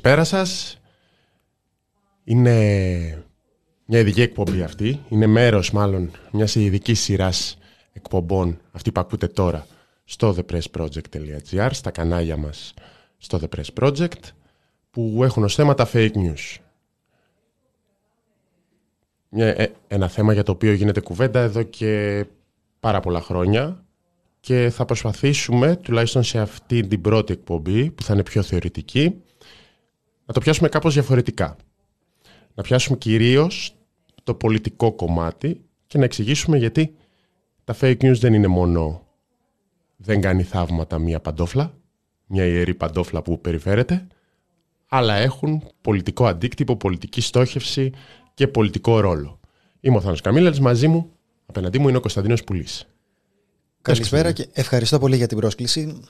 Καλησπέρα σας. Είναι μια ειδική εκπομπή αυτή. Είναι μέρος μάλλον μιας ειδικής σειράς εκπομπών αυτή που ακούτε τώρα στο thepressproject.gr στα κανάλια μας στο The Press Project που έχουν ως θέματα fake news. Ε, ένα θέμα για το οποίο γίνεται κουβέντα εδώ και πάρα πολλά χρόνια και θα προσπαθήσουμε, τουλάχιστον σε αυτή την πρώτη εκπομπή, που θα είναι πιο θεωρητική, να το πιάσουμε κάπως διαφορετικά. Να πιάσουμε κυρίως το πολιτικό κομμάτι και να εξηγήσουμε γιατί τα fake news δεν είναι μόνο δεν κάνει θαύματα μία παντόφλα, μια ιερή παντόφλα που περιφέρεται, αλλά έχουν πολιτικό αντίκτυπο, πολιτική στόχευση και πολιτικό ρόλο. Είμαι ο Θάνος Καμίλαλης, μαζί μου, απέναντί μου είναι ο Κωνσταντίνος Πουλής. Καλησπέρα και ευχαριστώ πολύ για την πρόσκληση.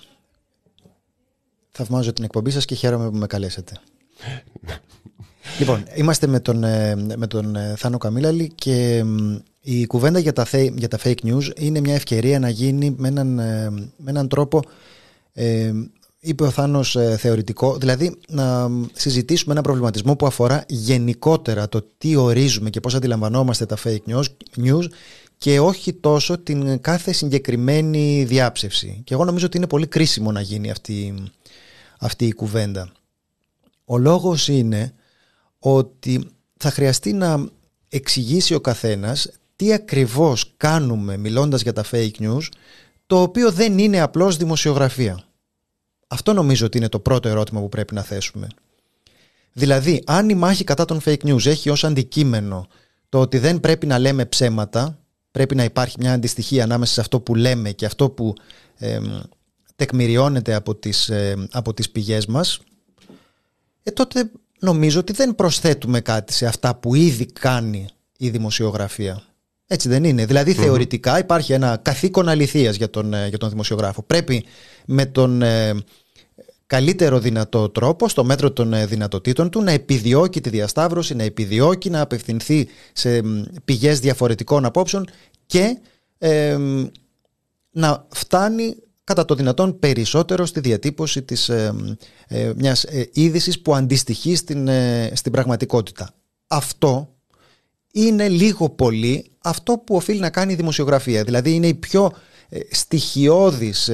Θαυμάζω την εκπομπή σας και χαίρομαι που με καλέσετε. Λοιπόν, είμαστε με τον, ε, με τον ε, Θάνο Καμίλαλη και η κουβέντα για τα, για τα fake news είναι μια ευκαιρία να γίνει με έναν, ε, με έναν τρόπο είπε ο Θάνος θεωρητικό, δηλαδή να συζητήσουμε ένα προβληματισμό που αφορά γενικότερα το τι ορίζουμε και πώς αντιλαμβανόμαστε τα fake news και όχι τόσο την κάθε συγκεκριμένη διάψευση. Και εγώ νομίζω ότι είναι πολύ κρίσιμο να γίνει αυτή, αυτή η κουβέντα. Ο λόγος είναι ότι θα χρειαστεί να εξηγήσει ο καθένας τι ακριβώς κάνουμε μιλώντας για τα fake news, το οποίο δεν είναι απλώς δημοσιογραφία. Αυτό νομίζω ότι είναι το πρώτο ερώτημα που πρέπει να θέσουμε. Δηλαδή, αν η μάχη κατά των fake news έχει ως αντικείμενο το ότι δεν πρέπει να λέμε ψέματα, πρέπει να υπάρχει μια αντιστοιχία ανάμεσα σε αυτό που λέμε και αυτό που ε, τεκμηριώνεται από τις, ε, από τις πηγές μας ε, τότε νομίζω ότι δεν προσθέτουμε κάτι σε αυτά που ήδη κάνει η δημοσιογραφία. Έτσι δεν είναι. Δηλαδή θεωρητικά υπάρχει ένα καθήκον αληθείας για τον, ε, για τον δημοσιογράφο. Πρέπει με τον ε, καλύτερο δυνατό τρόπο, στο μέτρο των ε, δυνατοτήτων του, να επιδιώκει τη διασταύρωση, να επιδιώκει να απευθυνθεί σε πηγές διαφορετικών απόψεων και να φτάνει κατά το δυνατόν περισσότερο στη διατύπωση της ε, ε, μιας ε, είδησης που αντιστοιχεί στην, ε, στην πραγματικότητα. Αυτό είναι λίγο πολύ αυτό που οφείλει να κάνει η δημοσιογραφία. Δηλαδή είναι η πιο στοιχειώδης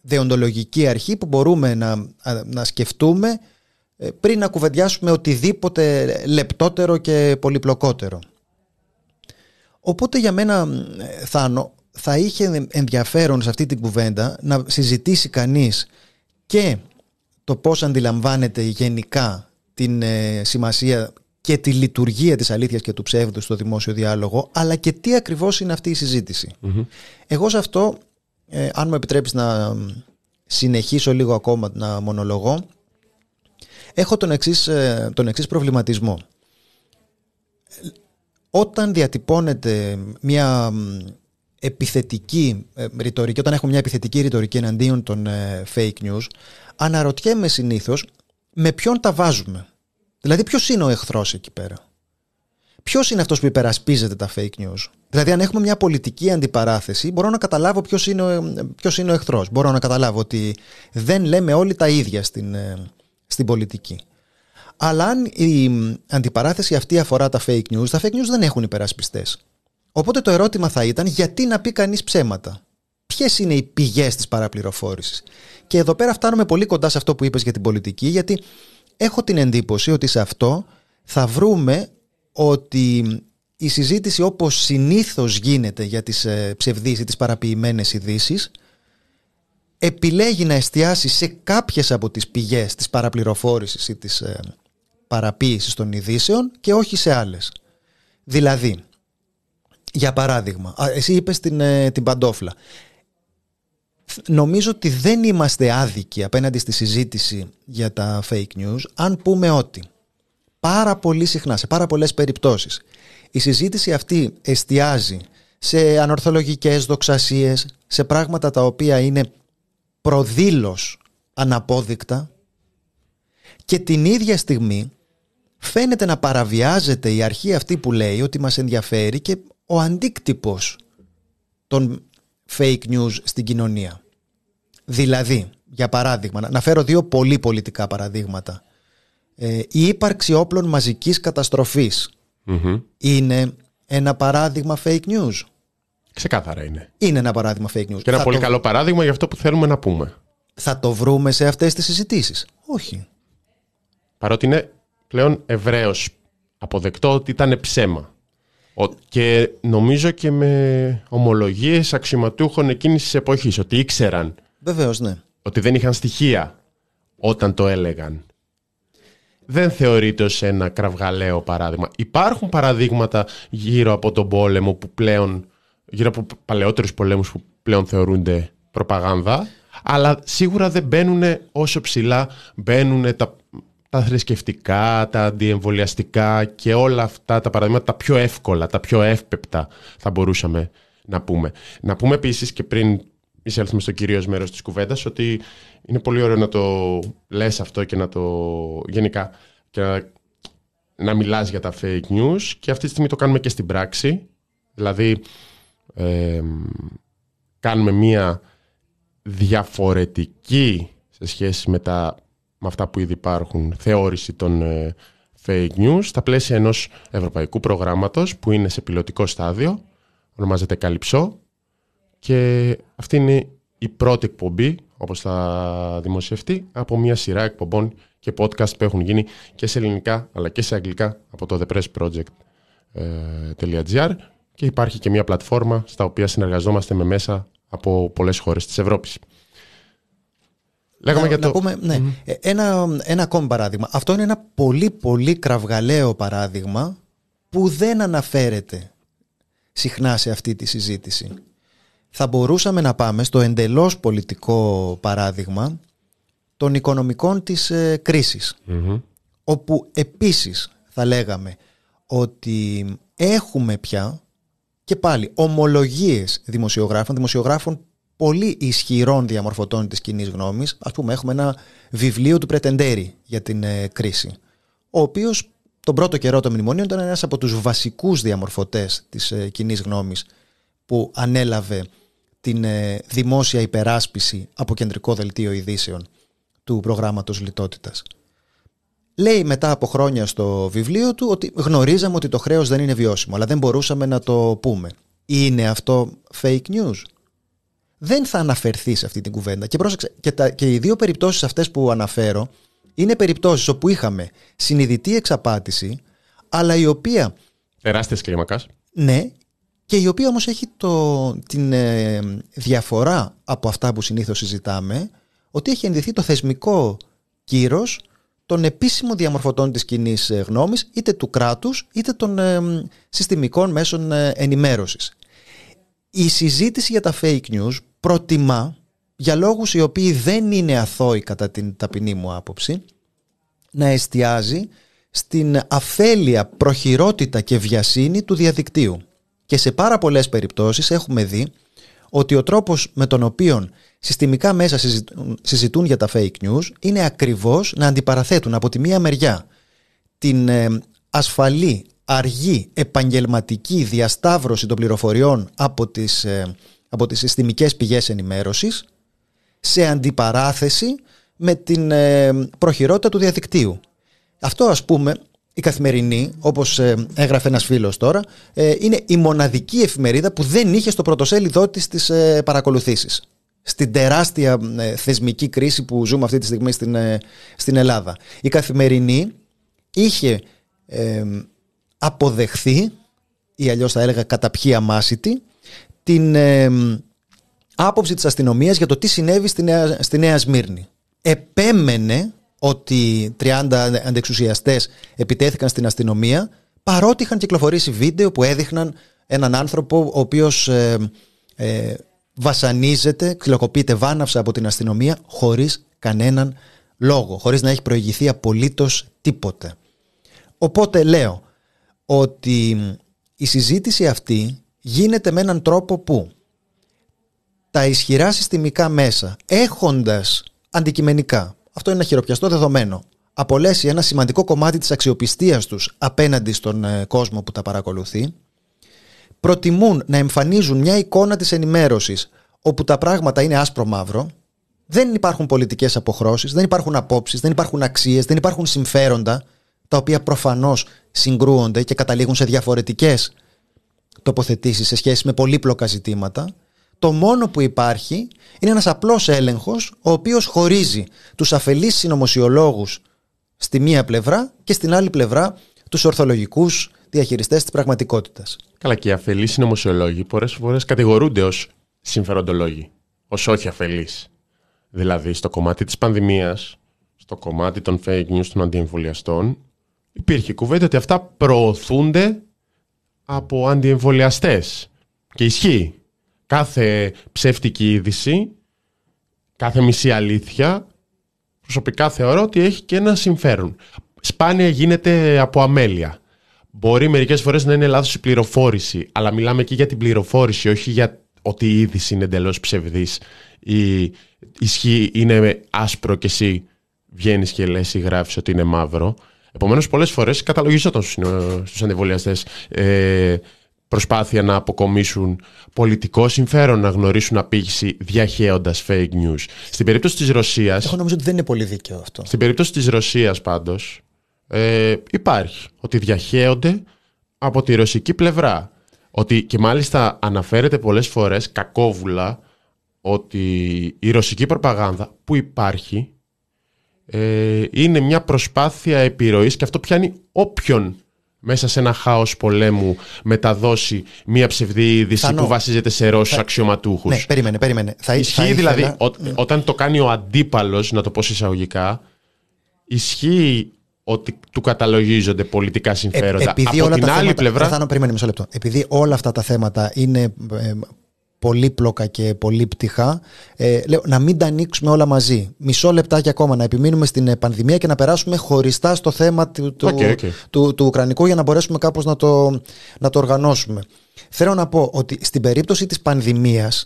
δεοντολογική αρχή που μπορούμε να, να σκεφτούμε πριν να κουβεντιάσουμε οτιδήποτε λεπτότερο και πολυπλοκότερο. Οπότε για μένα, Θάνο, θα είχε ενδιαφέρον σε αυτή την κουβέντα να συζητήσει κανείς και το πώς αντιλαμβάνεται γενικά την ε, σημασία και τη λειτουργία της αλήθειας και του ψεύδου στο δημόσιο διάλογο, αλλά και τι ακριβώς είναι αυτή η συζητηση Εγώ σε αυτό, ε, αν μου επιτρέπεις να συνεχίσω λίγο ακόμα να μονολογώ, έχω τον εξής, ε, τον εξής προβληματισμό. Όταν διατυπώνεται μια επιθετική ε, ρητορική, όταν έχουμε μια επιθετική ρητορική εναντίον των ε, fake news, αναρωτιέμαι συνήθως με ποιον τα βάζουμε. Δηλαδή ποιος είναι ο εχθρός εκεί πέρα; Ποιος είναι αυτός που υπερασπίζεται τα fake news; Δηλαδή, αν έχουμε μια πολιτική αντιπαράθεση, μπορώ να καταλάβω ποιος είναι, ποιος είναι ο εχθρός. Μπορώ να καταλάβω ότι δεν λέμε όλοι τα ίδια στην, ε, στην πολιτική. Αλλά αν η αντιπαράθεση αυτή αφορά τα fake news, τα fake news δεν έχουν υπερασπιστές. Οπότε το ερώτημα θα ήταν γιατί να πει κανείς ψέματα; Ποιες είναι οι πηγές της παραπληροφόρησης; Και εδώ πέρα φτάνουμε πολύ κοντά σε αυτό που είπες για την πολιτική, γιατί έχω την εντύπωση ότι σε αυτό θα βρούμε ότι η συζήτηση όπως συνήθως γίνεται για τις ε, ψευδείς ή τις παραποιημένες ειδήσει, επιλέγει να εστιάσει σε κάποιες από τις πηγές της παραπληροφόρησης ή της ε, παραποίησης των ειδήσεων και όχι σε άλλες. Δηλαδή, για παράδειγμα, εσύ είπες την, ε, την παντόφλα. Νομίζω ότι δεν είμαστε άδικοι απέναντι στη συζήτηση για τα fake news αν πούμε ότι πάρα πολύ συχνά, σε πάρα πολλές περιπτώσεις η συζήτηση αυτή εστιάζει σε ανορθολογικές δοξασίες, σε πράγματα τα οποία είναι προδήλως αναπόδεικτα και την ίδια στιγμή φαίνεται να παραβιάζεται η αρχή αυτή που λέει ότι μας ενδιαφέρει και ο αντίκτυπος των fake news στην κοινωνία. Δηλαδή, για παράδειγμα, να φέρω δύο πολύ πολιτικά παραδείγματα. Ε, η ύπαρξη όπλων μαζικής είναι ένα παράδειγμα fake news. Ξεκάθαρα είναι. Είναι ένα παράδειγμα fake news. Και ένα πολύ καλό παράδειγμα για αυτό που θέλουμε να πούμε. Θα το βρούμε σε αυτές τις συζητήσεις. Όχι. Παρότι είναι πλέον ευρέως αποδεκτό ότι ήταν ψέμα. Και νομίζω και με ομολογίες αξιωματούχων εκείνης της εποχής, ότι ήξεραν Βεβαίως, ναι. ότι δεν είχαν στοιχεία όταν το έλεγαν. Δεν θεωρείται ως ένα κραυγαλαίο παράδειγμα. Υπάρχουν παραδείγματα γύρω από τον πόλεμο που πλέον, γύρω από παλαιότερους πολέμους που πλέον θεωρούνται προπαγάνδα, αλλά σίγουρα δεν μπαίνουν όσο ψηλά μπαίνουν τα τα θρησκευτικά, τα αντιεμβολιαστικά και όλα αυτά τα παραδείγματα τα πιο εύκολα, τα πιο εύπεπτα θα μπορούσαμε να πούμε. Να πούμε επίσης και πριν εισέλθουμε στο κυρίως μέρος της κουβέντας ότι είναι πολύ ωραίο να το λες αυτό και να το γενικά και να, να μιλάς για τα fake news και αυτή τη στιγμή το κάνουμε και στην πράξη. Δηλαδή κάνουμε μία διαφορετική σε σχέση με τα με αυτά που ήδη υπάρχουν θεώρηση των ε, fake news στα πλαίσια ενός ευρωπαϊκού προγράμματος που είναι σε πιλωτικό στάδιο, ονομάζεται Καλυψό και αυτή είναι η πρώτη εκπομπή, όπως θα δημοσιευτεί, από μια σειρά εκπομπών και podcast που έχουν γίνει και σε ελληνικά αλλά και σε αγγλικά από το thepressproject.gr και υπάρχει και μια πλατφόρμα στα οποία συνεργαζόμαστε με μέσα από πολλές χώρες της Ευρώπης. Λέγαμε να, για το... πούμε, ναι, ε, ένα, ένα ακόμη παράδειγμα. Αυτό είναι ένα πολύ πολύ κραυγαλαίο παράδειγμα που δεν αναφέρεται συχνά σε αυτή τη συζήτηση. Θα μπορούσαμε να πάμε στο εντελώς πολιτικό παράδειγμα των οικονομικών της ε, κρίσης. Όπου επίσης θα λέγαμε ότι έχουμε πια και πάλι ομολογίες δημοσιογράφων, δημοσιογράφων πολύ ισχυρών διαμορφωτών της κοινής γνώμης. Ας πούμε έχουμε ένα βιβλίο του Πρετεντέρη για την ε, κρίση, ο οποίος τον πρώτο καιρό των μνημονίων ήταν ένας από τους βασικούς διαμορφωτές της ε, κοινής γνώμης που ανέλαβε την ε, δημόσια υπεράσπιση από κεντρικό δελτίο ειδήσεων του προγράμματος λιτότητας. Λέει μετά από χρόνια στο βιβλίο του ότι γνωρίζαμε ότι το χρέος δεν είναι βιώσιμο, αλλά δεν μπορούσαμε να το πούμε. Είναι αυτό fake news? Δεν θα αναφερθείς σε αυτή την κουβέντα. Και πρόσεξε, και, τα, και οι δύο περιπτώσεις αυτές που αναφέρω είναι περιπτώσεις όπου είχαμε συνειδητή εξαπάτηση, αλλά η οποία... Τεράστια κλίμακα. Ναι, και η οποία όμως έχει το, την ε, διαφορά από αυτά που συνήθως συζητάμε, ότι έχει ενδυθεί το θεσμικό κύρος των επίσημων διαμορφωτών της κοινής ε, γνώμης, είτε του κράτους, είτε των ε, συστημικών μέσων ενημέρωσης. Η συζήτηση για τα fake news προτιμά, για λόγους οι οποίοι δεν είναι αθώοι κατά την ταπεινή μου άποψη, να εστιάζει στην αφέλεια προχειρότητα και βιασύνη του διαδικτύου. Και σε πάρα πολλές περιπτώσεις έχουμε δει ότι ο τρόπος με τον οποίο συστημικά μέσα συζητούν, για τα fake news είναι ακριβώς να αντιπαραθέτουν από τη μία μεριά την ε, ασφαλή, αργή, επαγγελματική διασταύρωση των πληροφοριών από τις ε, από τις συστημικές πηγές ενημέρωσης σε αντιπαράθεση με την ε, προχειρότητα του διαδικτύου. Αυτό ας πούμε η Καθημερινή, όπως ε, έγραφε ένας φίλος τώρα, ε, είναι η μοναδική εφημερίδα που δεν είχε στο πρωτοσέλιδό της τις παρακολουθήσεις. Στην τεράστια θεσμική κρίση που ζούμε αυτή τη στιγμή στην, στην Ελλάδα. Η Καθημερινή είχε αποδεχθεί ή αλλιώς θα έλεγα καταπιεί αμάσιτη την άποψη της αστυνομίας για το τι συνέβη στη Νέα, στη Νέα Σμύρνη. Επέμενε ότι 30 αντεξουσιαστές επιτέθηκαν στην αστυνομία παρότι είχαν κυκλοφορήσει βίντεο που έδειχναν έναν άνθρωπο ο οποίος ε, ε, βασανίζεται, ξυλοκοπείται βάναυσα από την αστυνομία χωρίς κανέναν λόγο, χωρίς να έχει προηγηθεί απολύτως τίποτε. Οπότε λέω ότι η συζήτηση αυτή γίνεται με έναν τρόπο που τα ισχυρά συστημικά μέσα έχοντας αντικειμενικά, αυτό είναι ένα χειροπιαστό δεδομένο, απολέσει ένα σημαντικό κομμάτι της αξιοπιστίας τους απέναντι στον ε, κόσμο που τα παρακολουθεί, προτιμούν να εμφανίζουν μια εικόνα της ενημέρωσης όπου τα πράγματα είναι άσπρο-μαύρο Δεν υπάρχουν πολιτικές αποχρώσεις, δεν υπάρχουν απόψεις, δεν υπάρχουν αξίες, δεν υπάρχουν συμφέροντα τα οποία προφανώς συγκρούονται και καταλήγουν σε διαφορετικές τοποθετήσεις σε σχέση με πολύπλοκα ζητήματα. Το μόνο που υπάρχει είναι ένας απλός έλεγχος, ο οποίος χωρίζει τους αφελείς συνωμοσιολόγους στη μία πλευρά και στην άλλη πλευρά τους ορθολογικούς διαχειριστές της πραγματικότητας. Καλά, και οι αφελείς συνωμοσιολόγοι πολλές φορές κατηγορούνται ως συμφεροντολόγοι, ως όχι αφελείς. Δηλαδή, στο κομμάτι της πανδημίας, στο κομμάτι των fake news των αντιεμβολιαστών, υπήρχε κουβέντα ότι αυτά προωθούνται από αντιεμβολιαστές. Και ισχύει. Κάθε ψεύτικη είδηση, κάθε μισή αλήθεια, προσωπικά θεωρώ ότι έχει και ένα συμφέρον. Σπάνια γίνεται από αμέλεια. Μπορεί μερικές φορές να είναι λάθος η πληροφόρηση, αλλά μιλάμε και για την πληροφόρηση, όχι για ότι η είδηση είναι εντελώς ψευδής ή ισχύει, είναι άσπρο και εσύ βγαίνεις και λες ή γράφεις ότι είναι μαύρο. Επομένως πολλές φορές καταλογίζονταν στους αντιβολιαστές ε, προσπάθεια να αποκομίσουν πολιτικό συμφέρον, να γνωρίσουν απήγηση διαχέοντας fake news. Στην περίπτωση της Ρωσία. Έχω νομίζω ότι δεν είναι πολύ δίκαιο αυτό. Στην περίπτωση της Ρωσίας πάντως, ε, υπάρχει ότι διαχέονται από τη ρωσική πλευρά. Ότι και μάλιστα αναφέρεται πολλές φορές κακόβουλα ότι η ρωσική προπαγάνδα που υπάρχει ε, είναι μια προσπάθεια επιρροής και αυτό πιάνει όποιον μέσα σε ένα χάος πολέμου μεταδώσει μια ψευδή είδηση που βασίζεται σε Ρώσους θα... αξιωματούχους. Ναι, περίμενε, περίμενε. Θα, ισχύει δηλαδή, όταν το κάνει ο αντίπαλος, να το πω εισαγωγικά, ισχύει ότι του καταλογίζονται πολιτικά συμφέροντα. Ε, επειδή Από όλα την τα άλλη θέματα, πλευρά. Θα, περίμενε μισό λεπτό. Επειδή όλα αυτά τα θέματα είναι ε, πολύπλοκα και πολύπτυχα, ε, λέω να μην τα ανοίξουμε όλα μαζί. Μισό λεπτάκι ακόμα να επιμείνουμε στην ε, πανδημία και να περάσουμε χωριστά στο θέμα του, του, του, του, Ουκρανικού για να μπορέσουμε κάπως να το, να το οργανώσουμε. Θέλω να πω ότι στην περίπτωση της πανδημίας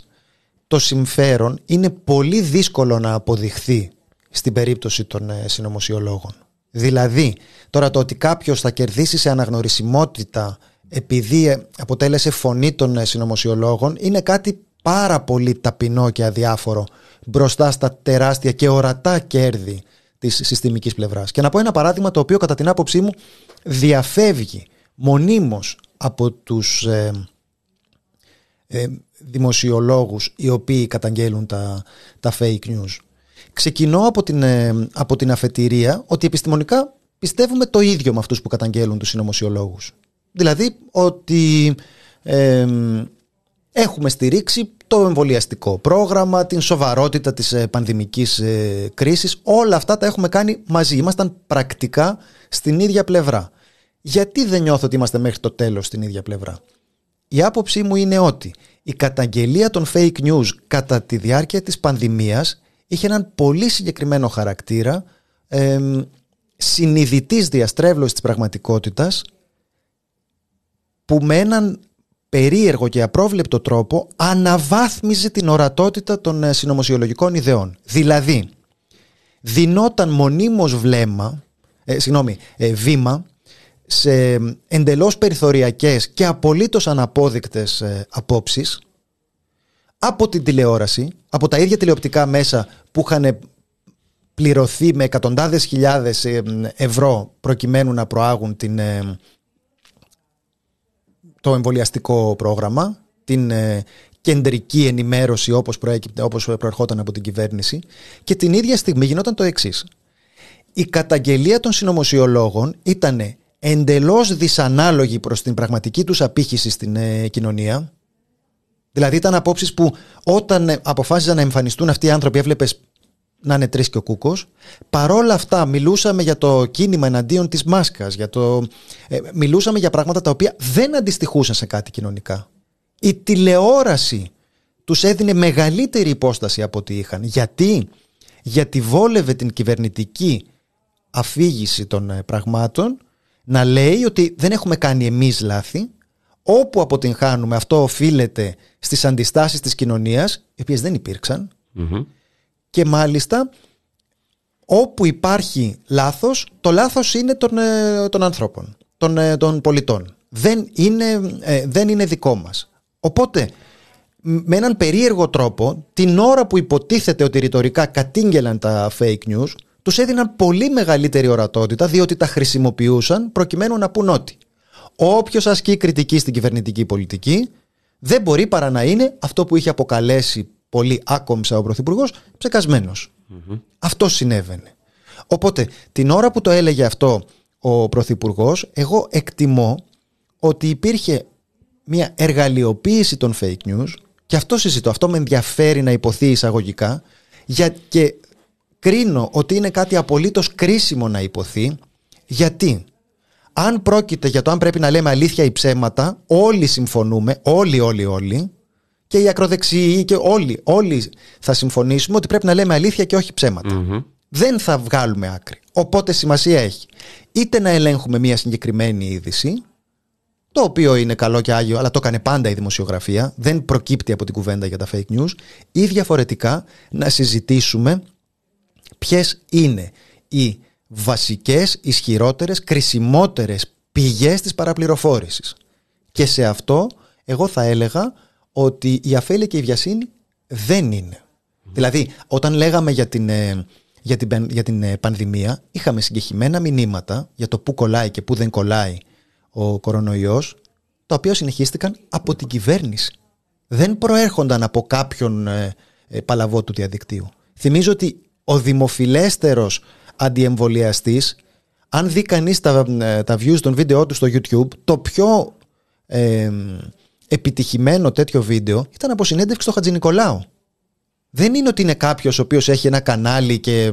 το συμφέρον είναι πολύ δύσκολο να αποδειχθεί στην περίπτωση των ε, συνωμοσιολόγων. Δηλαδή, τώρα το ότι κάποιος θα κερδίσει σε αναγνωρισιμότητα επειδή ε, αποτέλεσε φωνή των ε, συνωμοσιολόγων είναι κάτι πάρα πολύ ταπεινό και αδιάφορο μπροστά στα τεράστια και ορατά κέρδη της συστημικής πλευράς. Και να πω ένα παράδειγμα το οποίο κατά την άποψή μου διαφεύγει μονίμως από τους ε, ε δημοσιολόγους οι οποίοι καταγγέλουν τα, τα fake news. Ξεκινώ από την, από την αφετηρία ότι επιστημονικά πιστεύουμε το ίδιο με αυτούς που καταγγέλουν τους συνωμοσιολόγους. Δηλαδή ότι έχουμε στηρίξει το εμβολιαστικό πρόγραμμα, την σοβαρότητα της ε, πανδημικής ε, κρίσης, όλα αυτά τα έχουμε κάνει μαζί. Ήμασταν πρακτικά στην ίδια πλευρά. Γιατί δεν νιώθω ότι είμαστε μέχρι το τέλος στην ίδια πλευρά; Η άποψή μου είναι ότι η καταγγελία των fake news κατά τη διάρκεια της πανδημίας είχε έναν πολύ συγκεκριμένο χαρακτήρα ε, συνειδητής διαστρέβλωσης της πραγματικότητας που με έναν περίεργο και απρόβλεπτο τρόπο αναβάθμιζε την ορατότητα των ε, συνωμοσιολογικών ιδεών. Δηλαδή, δινόταν μονίμως βλέμμα, ε, συγγνώμη, ε, βήμα σε εντελώς περιθωριακές και απολύτως αναπόδεικτες ε, απόψεις από την τηλεόραση, από τα ίδια τηλεοπτικά μέσα που είχαν πληρωθεί με εκατοντάδες χιλιάδες ε, ευρώ προκειμένου να προάγουν την το εμβολιαστικό πρόγραμμα, την ε, κεντρική ενημέρωση όπως, προέκυπτε, όπως προερχόταν από την κυβέρνηση και την ίδια στιγμή γινόταν το εξής. Η καταγγελία των συνωμοσιολόγων ήταν εντελώς δυσανάλογη προς την πραγματική τους απήχηση στην ε, κοινωνία. Δηλαδή ήταν απόψεις που όταν ε, αποφάσιζαν να εμφανιστούν αυτοί οι άνθρωποι έβλεπες να είναι τρεις και ο κούκος. Παρόλα αυτά, μιλούσαμε για το κίνημα εναντίον της μάσκας. Το... Ε, μιλούσαμε για πράγματα τα οποία δεν αντιστοιχούσαν σε κάτι κοινωνικά. Η τηλεόραση τους έδινε μεγαλύτερη υπόσταση από ό,τι είχαν. Γιατί; Γιατί βόλευε την κυβερνητική αφήγηση των ε, πραγμάτων να λέει ότι δεν έχουμε κάνει εμείς λάθη, όπου αποτυγχάνουμε αυτό οφείλεται στις αντιστάσεις της κοινωνίας, οι οποίες δεν υπηρξαν και μάλιστα όπου υπάρχει λάθος, το λάθος είναι των, ε, των ανθρώπων, των, ε, των πολιτών. Δεν είναι, ε, δεν είναι δικό μας. Οπότε με έναν περίεργο τρόπο την ώρα που υποτίθεται ότι ρητορικά κατήγγελαν τα fake news τους έδιναν πολύ μεγαλύτερη ορατότητα διότι τα χρησιμοποιούσαν προκειμένου να πούν ότι όποιος ασκεί κριτική στην κυβερνητική πολιτική δεν μπορεί παρά να είναι αυτό που είχε αποκαλέσει πολύ άκομψα ο Πρωθυπουργός ψεκασμένος. Αυτό συνέβαινε. Οπότε την ώρα που το έλεγε αυτό ο Πρωθυπουργός, εγώ εκτιμώ ότι υπήρχε μια εργαλειοποίηση των fake news και αυτό συζητώ, αυτό με ενδιαφέρει να υποθεί εισαγωγικά για, και κρίνω ότι είναι κάτι απολύτως κρίσιμο να υποθεί γιατί αν πρόκειται για το αν πρέπει να λέμε αλήθεια ή ψέματα όλοι συμφωνούμε, όλοι όλοι όλοι και οι ακροδεξιοί και όλοι, όλοι θα συμφωνήσουμε ότι πρέπει να λέμε αλήθεια και όχι Δεν θα βγάλουμε άκρη. Οπότε σημασία έχει είτε να ελέγχουμε μια συγκεκριμένη είδηση το οποίο είναι καλό και άγιο, αλλά το έκανε πάντα η δημοσιογραφία, δεν προκύπτει από την κουβέντα για τα fake news, ή διαφορετικά να συζητήσουμε ποιες είναι οι βασικές, ισχυρότερες, κρισιμότερες πηγές της παραπληροφόρησης. Και σε αυτό εγώ θα έλεγα ότι η αφέλεια και η βιασύνη δεν είναι. Δηλαδή, όταν λέγαμε για την, ε, για την, για την ε, πανδημία, είχαμε συγκεκριμένα μηνύματα για το πού κολλάει και πού δεν κολλάει ο κορονοϊός, τα οποία συνεχίστηκαν από την κυβέρνηση. Δεν προέρχονταν από κάποιον ε, ε, παλαβό του διαδικτύου. Θυμίζω ότι ο δημοφιλέστερος αντιεμβολιαστής, αν δει κανείς τα, ε, τα views των βίντεο του στο YouTube, το πιο ε, επιτυχημένο τέτοιο βίντεο ήταν από συνέντευξη στο Χατζη Νικολάου. Δεν είναι ότι είναι κάποιος ο οποίος έχει ένα κανάλι και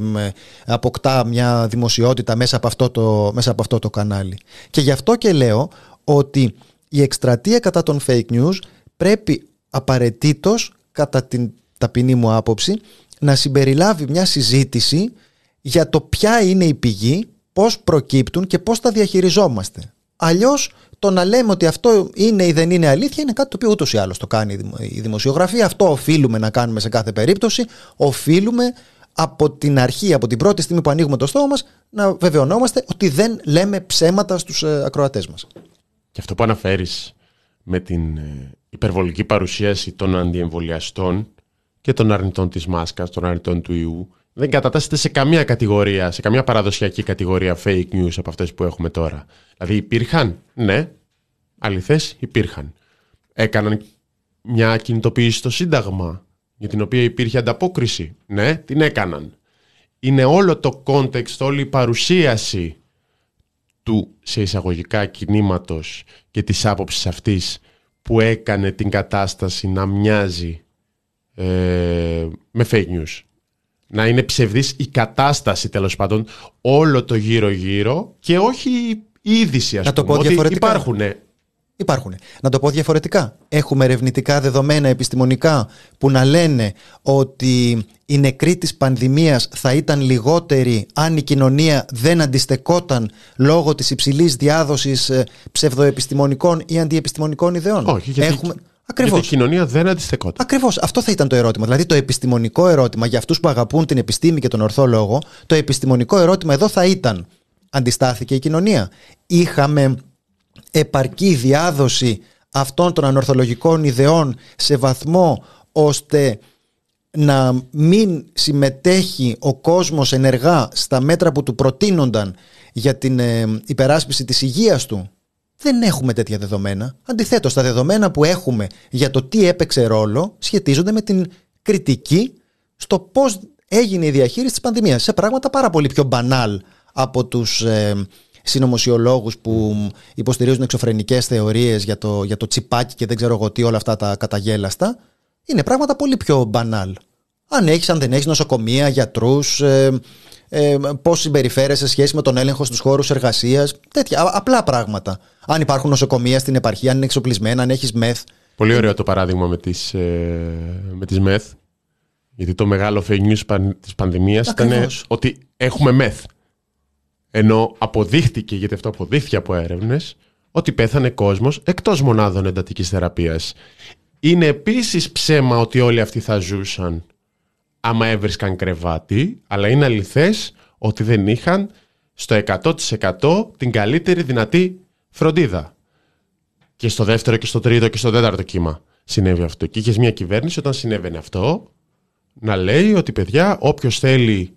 αποκτά μια δημοσιότητα μέσα από, αυτό το, μέσα από αυτό το κανάλι. Και γι' αυτό και λέω ότι η εκστρατεία κατά των fake news πρέπει απαραίτητος, κατά την ταπεινή μου άποψη, να συμπεριλάβει μια συζήτηση για το ποια είναι η πηγή, πώς προκύπτουν και πώς τα διαχειριζόμαστε. Αλλιώς το να λέμε ότι αυτό είναι ή δεν είναι αλήθεια είναι κάτι το οποίο ούτως ή άλλως το κάνει η δημοσιογραφία. Αυτό οφείλουμε να κάνουμε σε κάθε περίπτωση. Οφείλουμε από την αρχή, από την πρώτη στιγμή που ανοίγουμε το στόμα μας, να βεβαιωνόμαστε ότι δεν λέμε ψέματα στους ε, ακροατές μας. Και αυτό που αναφέρεις με την ε, υπερβολική παρουσίαση των αντιεμβολιαστών και των αρνητών της μάσκας, των αρνητών του ιού, δεν κατατάσσεται σε καμία κατηγορία, σε καμία παραδοσιακή κατηγορία fake news από αυτές που έχουμε τώρα. Δηλαδή υπήρχαν, ναι, αληθές υπήρχαν. Έκαναν μια κινητοποίηση στο Σύνταγμα για την οποία υπήρχε ανταπόκριση; Ναι, την έκαναν. Είναι όλο το context, όλη η παρουσίαση του σε εισαγωγικά κινήματος και της άποψης αυτής που έκανε την κατάσταση να μοιάζει ε, με fake news. Να είναι ψευδής η κατάσταση τέλος πάντων όλο το γύρω γύρω και όχι η είδηση ας να πούμε. Το πω ότι υπάρχουν Υπάρχουν. Να το πω διαφορετικά. Έχουμε ερευνητικά δεδομένα επιστημονικά που να λένε ότι οι νεκροί της πανδημίας θα ήταν λιγότεροι αν η κοινωνία δεν αντιστεκόταν λόγω της υψηλής διάδοσης ε, ψευδοεπιστημονικών ή αντιεπιστημονικών ιδεών. Όχι, γιατί, Έχουμε... Ακριβώς. γιατί η κοινωνία δεν αντιστεκόταν. Ακριβώς. Αυτό θα ήταν το ερώτημα. Δηλαδή το επιστημονικό ερώτημα για αυτούς που αγαπούν την επιστήμη και τον ορθό λόγο, το επιστημονικό ερώτημα εδώ θα ήταν αντιστάθηκε η κοινωνία. Είχαμε επαρκή διάδοση αυτών των ανορθολογικών ιδεών σε βαθμό ώστε να μην συμμετέχει ο κόσμος ενεργά στα μέτρα που του προτείνονταν για την ε, υπεράσπιση της υγείας του. Δεν έχουμε τέτοια δεδομένα. Αντιθέτως, τα δεδομένα που έχουμε για το τι έπαιξε ρόλο σχετίζονται με την κριτική στο πώς έγινε η διαχείριση της πανδημίας. Σε πράγματα πάρα πολύ πιο μπανάλ από τους ε, συνωμοσιολόγους που υποστηρίζουν εξωφρενικές θεωρίες για το, για το τσιπάκι και δεν ξέρω εγώ τι, όλα αυτά τα καταγέλαστα. Είναι πράγματα πολύ πιο μπανάλ. Αν έχεις, αν δεν έχεις νοσοκομεία, γιατρούς, ε, ε, πώς συμπεριφέρεσαι σε σχέση με τον έλεγχο στους χώρους εργασίας. Τέτοια απλά πράγματα. Αν υπάρχουν νοσοκομεία στην επαρχία, αν είναι εξοπλισμένα, αν έχεις μεθ. Πολύ ωραίο το παράδειγμα με τις, ε, με τις μεθ. Γιατί το μεγάλο fake news της πανδημίας ήταν ότι έχουμε μεθ. Ενώ αποδείχτηκε, γιατί αυτό αποδείχθηκε από έρευνες, ότι πέθανε κόσμος εκτός μονάδων εντατικής θεραπείας. Είναι επίσης ψέμα ότι όλοι αυτοί θα ζούσαν άμα έβρισκαν κρεβάτι, αλλά είναι αληθές ότι δεν είχαν στο 100% την καλύτερη δυνατή φροντίδα. Και στο δεύτερο και στο τρίτο και στο τέταρτο κύμα. συνέβη αυτό. Και είχες μια κυβέρνηση όταν συνέβαινε αυτό να λέει ότι παιδιά όποιος θέλει,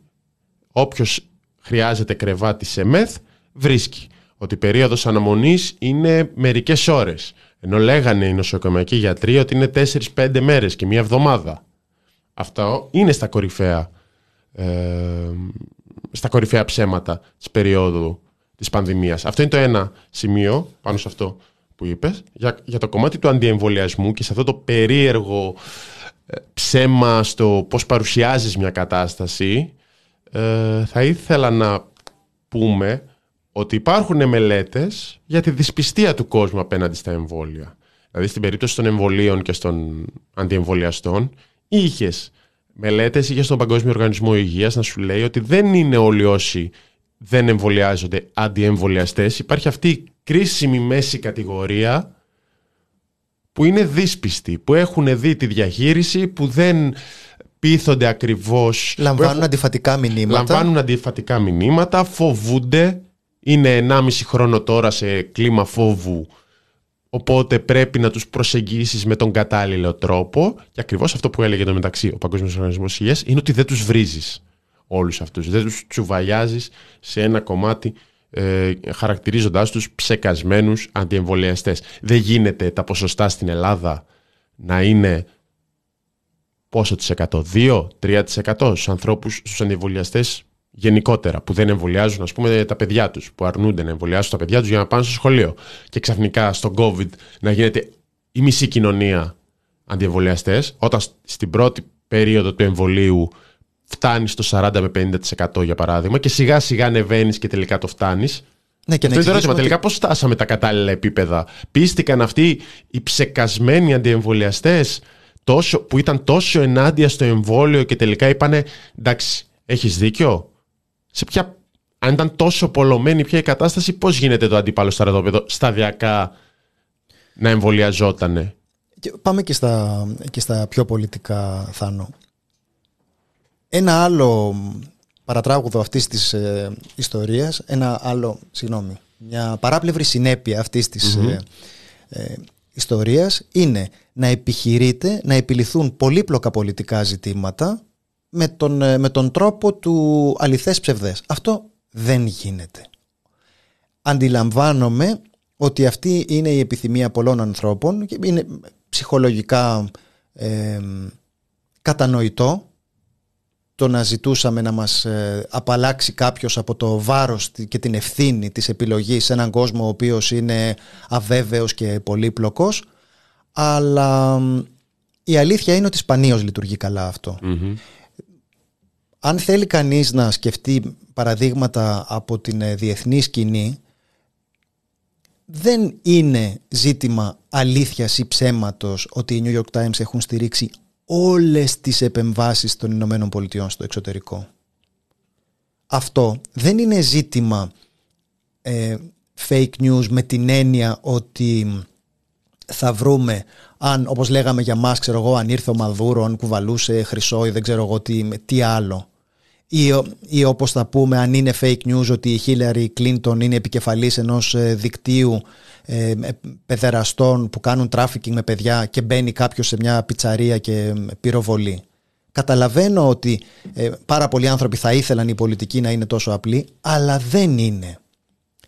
όποιος χρειάζεται κρεβάτι σε μεθ βρίσκει. Ότι η περίοδος αναμονής είναι μερικές ώρες. Ενώ λέγανε οι νοσοκομιακοί γιατροί ότι είναι 4-5 μέρες και μία εβδομάδα. Αυτό είναι στα κορυφαία, ε, στα κορυφαία ψέματα της περίοδου της πανδημίας. Αυτό είναι το ένα σημείο πάνω σε αυτό που είπες. Για, για το κομμάτι του αντιεμβολιασμού και σε αυτό το περίεργο ε, ψέμα στο πώς παρουσιάζεις μια κατάσταση ε, θα ήθελα να πούμε ότι υπάρχουν μελέτες για τη δυσπιστία του κόσμου απέναντι στα εμβόλια. Δηλαδή στην περίπτωση των εμβολίων και των αντιεμβολιαστών είχες μελέτες, είχες στον Παγκόσμιο Οργανισμό Υγείας να σου λέει ότι δεν είναι όλοι όσοι δεν εμβολιάζονται αντιεμβολιαστές. Υπάρχει αυτή η κρίσιμη μέση κατηγορία που είναι δύσπιστοι, που έχουν δει τη διαχείριση, που δεν πείθονται ακριβώς... Λαμβάνουν έχουν... αντιφατικά μηνύματα. Λαμβάνουν αντιφατικά μηνύματα, φοβούνται, είναι 1,5 χρόνο τώρα σε κλίμα φόβου Οπότε πρέπει να τους προσεγγίσεις με τον κατάλληλο τρόπο και ακριβώς αυτό που έλεγε το μεταξύ ο Παγκόσμιος Οργανισμός Υγείας είναι ότι δεν τους βρίζεις όλους αυτούς, δεν τους τσουβαλιάζεις σε ένα κομμάτι ε, χαρακτηρίζοντάς τους ψεκασμένους αντιεμβολιαστές. Δεν γίνεται τα ποσοστά στην Ελλάδα να είναι πόσο της εκατό, 2-3% στους ανθρώπους, στους αντιεμβολιαστές γενικότερα, που δεν εμβολιάζουν ας πούμε, τα παιδιά τους, που αρνούνται να εμβολιάσουν τα παιδιά τους για να πάνε στο σχολείο. Και ξαφνικά στο COVID να γίνεται η μισή κοινωνία αντιεμβολιαστές, όταν στην πρώτη περίοδο του εμβολίου φτάνει στο 40 με 50% για παράδειγμα, και σιγά σιγά ανεβαίνεις και τελικά το φτάνεις. Ναι, και Αυτό είναι το ερώτημα. Τελικά πώς φτάσαμε τα κατάλληλα επίπεδα; Πίστηκαν αυτοί οι ψεκασμένοι αντιεμβολιαστές που ήταν τόσο ενάντια στο εμβόλιο και τελικά είπανε εντάξει, έχεις δίκιο σε ποια, αν ήταν τόσο πολλωμένη πια η κατάσταση, πώς γίνεται το αντίπαλο στρατόπεδο σταδιακά να εμβολιαζότανε; πάμε και στα, και στα πιο πολιτικά, Θάνο. Ένα άλλο παρατράγουδο αυτής της ε, ιστορίας, ένα άλλο, συγγνώμη, μια παράπλευρη συνέπεια αυτής της ε, ε, ιστορίας είναι να επιχειρείται να επιληθούν πολύπλοκα πολιτικά ζητήματα με τον, ε, με τον τρόπο του αληθές ψευδές. Αυτό δεν γίνεται. Αντιλαμβάνομαι ότι αυτή είναι η επιθυμία πολλών ανθρώπων και είναι ψυχολογικά ε, κατανοητό το να ζητούσαμε να μας ε, απαλλάξει κάποιος από το βάρος και την ευθύνη της επιλογής σε έναν κόσμο ο οποίος είναι αβέβαιος και πολύπλοκος αλλά η αλήθεια είναι ότι σπανίως λειτουργεί καλά αν θέλει κανείς να σκεφτεί παραδείγματα από την ε, διεθνή σκηνή, δεν είναι ζήτημα αλήθειας ή ψέματος ότι οι New York Times έχουν στηρίξει όλες τις επεμβάσεις των Ηνωμένων Πολιτειών στο εξωτερικό. Αυτό δεν είναι ζήτημα ε, fake news με την έννοια ότι θα βρούμε αν όπως λέγαμε για μας ξέρω εγώ αν ήρθε ο Μαδούρο, αν κουβαλούσε χρυσό ή δεν ξέρω εγώ τι, τι άλλο ή, ή όπως θα πούμε αν είναι fake news ότι η Χίλαρη Κλίντον είναι επικεφαλής ενός ε, δικτύου ε, παιδεραστών που κάνουν τράφικινγκ με παιδιά και μπαίνει κάποιος σε μια πιτσαρία και πυροβολεί. Καταλαβαίνω ότι ε, πάρα πολλοί άνθρωποι θα ήθελαν η πολιτική να είναι τόσο απλή, αλλά δεν είναι.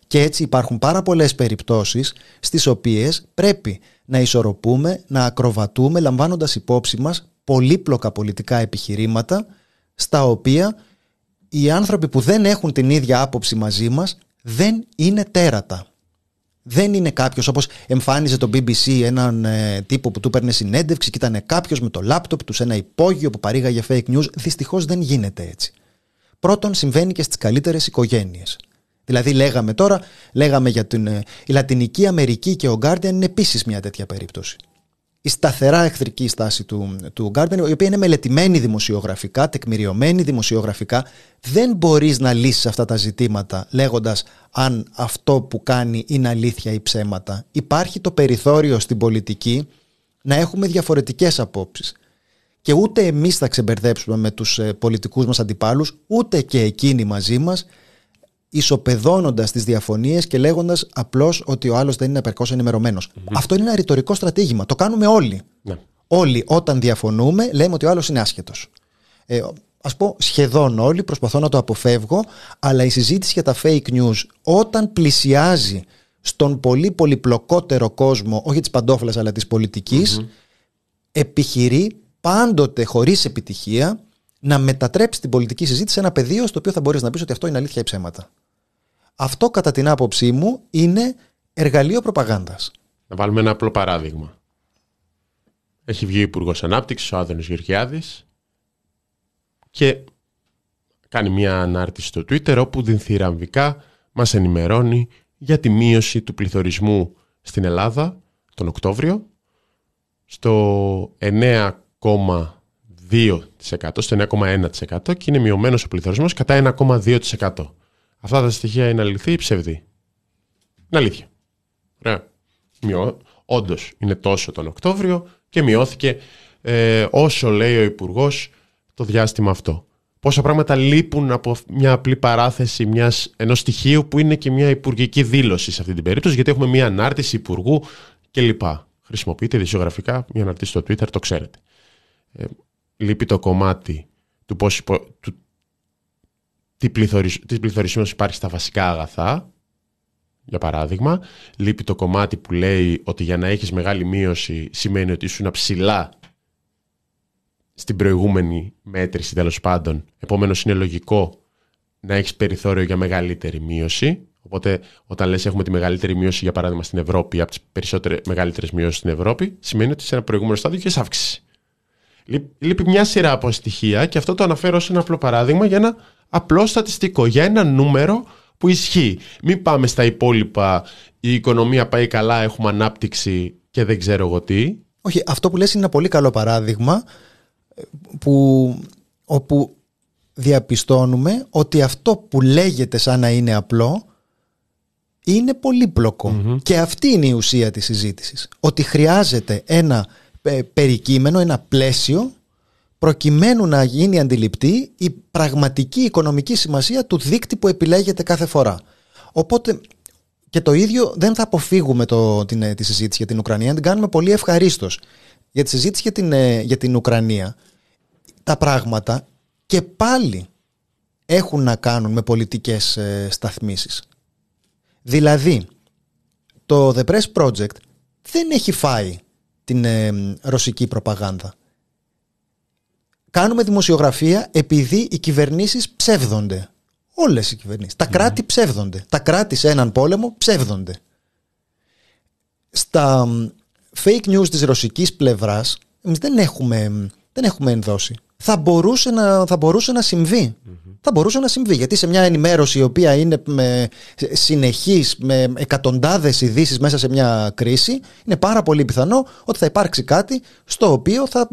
Και έτσι υπάρχουν πάρα πολλές περιπτώσεις στις οποίες πρέπει να ισορροπούμε, να ακροβατούμε λαμβάνοντας υπόψη μας πολύπλοκα πολιτικά επιχειρήματα στα οποία οι άνθρωποι που δεν έχουν την ίδια άποψη μαζί μας δεν είναι τέρατα. Δεν είναι κάποιος όπως εμφάνιζε το BBC έναν ε, τύπο που του παίρνει συνέντευξη και ήταν κάποιος με το λάπτοπ του σε ένα υπόγειο που παρήγαγε fake news. Δυστυχώς δεν γίνεται έτσι. Πρώτον, συμβαίνει και στις καλύτερες οικογένειες. Δηλαδή, λέγαμε τώρα, λέγαμε για την ε, η Λατινική Αμερική και ο Guardian είναι επίσης μια τέτοια περίπτωση η σταθερά εχθρική στάση του, του Γκάρντεν, η οποία είναι μελετημένη δημοσιογραφικά, τεκμηριωμένη δημοσιογραφικά, δεν μπορείς να λύσεις αυτά τα ζητήματα λέγοντας αν αυτό που κάνει είναι αλήθεια ή ψέματα. Υπάρχει το περιθώριο στην πολιτική να έχουμε διαφορετικές απόψεις. Και ούτε εμείς θα ξεμπερδέψουμε με τους ε, πολιτικούς μας αντιπάλους, ούτε και εκείνοι μαζί μας, ισοπεδώνοντας τις διαφωνίες και λέγοντας απλώς ότι ο άλλος δεν είναι επαρκώς ενημερωμένος. Mm-hmm. Αυτό είναι ένα ρητορικό στρατήγημα. Το κάνουμε όλοι. Ναι. Όλοι όταν διαφωνούμε λέμε ότι ο άλλος είναι άσχετος. Ε, ας πω σχεδόν όλοι, προσπαθώ να το αποφεύγω, αλλά η συζήτηση για τα fake news όταν πλησιάζει στον πολύ πολυπλοκότερο κόσμο, όχι της παντόφλας αλλά της πολιτικης επιχειρεί πάντοτε χωρίς επιτυχία να μετατρέψει την πολιτική συζήτηση σε ένα πεδίο στο οποίο θα μπορείς να πεις ότι αυτό είναι αλήθεια ή ψέματα. Αυτό κατά την άποψή μου είναι εργαλείο προπαγάνδας. Να βάλουμε ένα απλό παράδειγμα. Έχει βγει ο Υπουργός Ανάπτυξης, ο Άδωνης Γεωργιάδης, και κάνει μια ανάρτηση στο Twitter όπου δυνθυραμβικά μας ενημερώνει για τη μείωση του πληθωρισμού στην Ελλάδα τον Οκτώβριο στο 9,2% στο 9,1% και είναι μειωμένος ο πληθωρισμός κατά 1,2%. Αυτά τα στοιχεία είναι αληθή ή ψευδή; Είναι αλήθεια. Ωραία. Όντως είναι τόσο τον Οκτώβριο και μειώθηκε ε, όσο λέει ο υπουργός το διάστημα αυτό. Πόσα πράγματα λείπουν από μια απλή παράθεση μιας, ενός στοιχείου που είναι και μια υπουργική δήλωση σε αυτή την περίπτωση, γιατί έχουμε μια ανάρτηση υπουργού κλπ. Χρησιμοποιείται δισιογραφικά μια ανάρτηση στο Twitter, το ξέρετε. Ε, λείπει το κομμάτι του πώς, του, τι, πληθωρισμός υπάρχει στα βασικά αγαθά, για παράδειγμα, λείπει το κομμάτι που λέει ότι για να έχεις μεγάλη μείωση σημαίνει ότι ήσουν ψηλά στην προηγούμενη μέτρηση τέλος πάντων. Επομένως είναι λογικό να έχεις περιθώριο για μεγαλύτερη μείωση. Οπότε όταν λες έχουμε τη μεγαλύτερη μείωση για παράδειγμα στην Ευρώπη από τις περισσότερες μεγαλύτερες μειώσεις στην Ευρώπη σημαίνει ότι σε ένα προηγούμενο στάδιο έχεις αύξηση. Λείπει μια σειρά από στοιχεία και αυτό το αναφέρω σε ένα απλό παράδειγμα για ένα απλό στατιστικό, για ένα νούμερο που ισχύει. Μην πάμε στα υπόλοιπα, η οικονομία πάει καλά, έχουμε ανάπτυξη και δεν ξέρω εγώ τι. Όχι, αυτό που λες είναι ένα πολύ καλό παράδειγμα που, όπου διαπιστώνουμε ότι αυτό που λέγεται σαν να είναι απλό είναι Και αυτή είναι η ουσία της συζήτησης. Ότι χρειάζεται ένα ε, περικείμενο, ένα πλαίσιο προκειμένου να γίνει αντιληπτή η πραγματική οικονομική σημασία του δίκτυ που επιλέγεται κάθε φορά. Οπότε και το ίδιο δεν θα αποφύγουμε το, την, ε, τη συζήτηση για την Ουκρανία, την κάνουμε πολύ ευχαρίστως. Για τη συζήτηση για την, ε, για την Ουκρανία, τα πράγματα και πάλι έχουν να κάνουν με πολιτικές ε, σταθμίσεις. Δηλαδή, το The Press Project δεν έχει φάει την ρωσική προπαγάνδα κάνουμε δημοσιογραφία επειδή οι κυβερνήσεις ψεύδονται. Όλες οι κυβερνήσεις. Τα ναι. κράτη ψεύδονται. Τα κράτη σε έναν πόλεμο ψεύδονται. Στα fake news της ρωσικής πλευράς εμείς δεν έχουμε, δεν έχουμε ενδώσει. Θα μπορούσε να, θα μπορούσε να συμβει Θα μπορούσε να συμβεί. Γιατί σε μια ενημέρωση η οποία είναι με συνεχής, με εκατοντάδες ειδήσεις μέσα σε μια κρίση, είναι πάρα πολύ πιθανό ότι θα υπάρξει κάτι στο οποίο θα,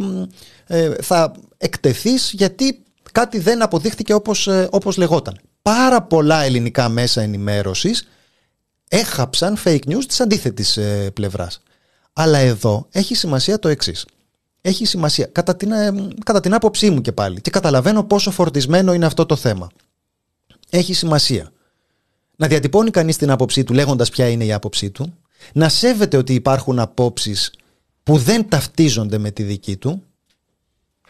ε, θα εκτεθείς γιατί κάτι δεν αποδείχθηκε όπως, ε, όπως λεγόταν. Πάρα πολλά ελληνικά μέσα ενημέρωσης έχαψαν fake news της αντίθετης ε, πλευράς. Αλλά εδώ έχει σημασία το εξής. Έχει σημασία, κατά την, κατά την άποψή μου και πάλι, και καταλαβαίνω πόσο φορτισμένο είναι αυτό το θέμα. Έχει σημασία να διατυπώνει κανείς την άποψή του λέγοντας ποια είναι η άποψή του, να σέβεται ότι υπάρχουν απόψεις που δεν ταυτίζονται με τη δική του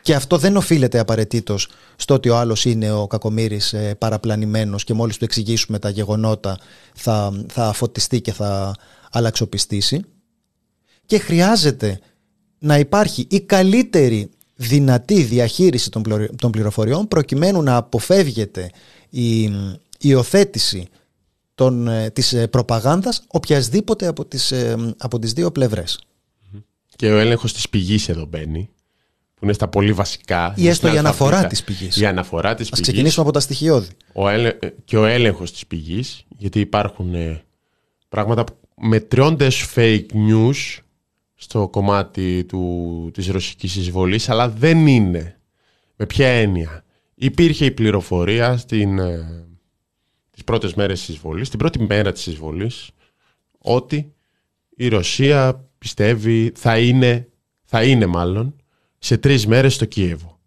και αυτό δεν οφείλεται απαραίτητος στο ότι ο άλλος είναι ο κακομοίρη ε, παραπλανημένος και μόλις του εξηγήσουμε τα γεγονότα θα, θα φωτιστεί και θα αλλαξοπιστήσει. Και χρειάζεται να υπάρχει η καλύτερη δυνατή διαχείριση των πληροφοριών προκειμένου να αποφεύγεται η υιοθέτηση των, ε, της ε, προπαγάνδας οποιασδήποτε από τις, από τις δύο πλευρές. Και ο έλεγχος της πηγής εδώ μπαίνει που είναι στα πολύ βασικά. Ή έστω η αναφορά της πηγής. Η αναφορά της πηγής. Α ξεκινήσουμε από τα στοιχειώδη. Ο Και ο έλεγχος της πηγής, γιατί υπάρχουν ε, πράγματα μετριώνται fake news στο κομμάτι του, της ρωσικής εισβολής, αλλά δεν είναι. Με ποια έννοια; Υπήρχε η πληροφορία στην, ε, τις πρώτες μέρες της εισβολής, την πρώτη μέρα της εισβολής, ότι η Ρωσία πιστεύει, θα είναι, θα είναι μάλλον, σε τρεις μέρες στο Κίεβο.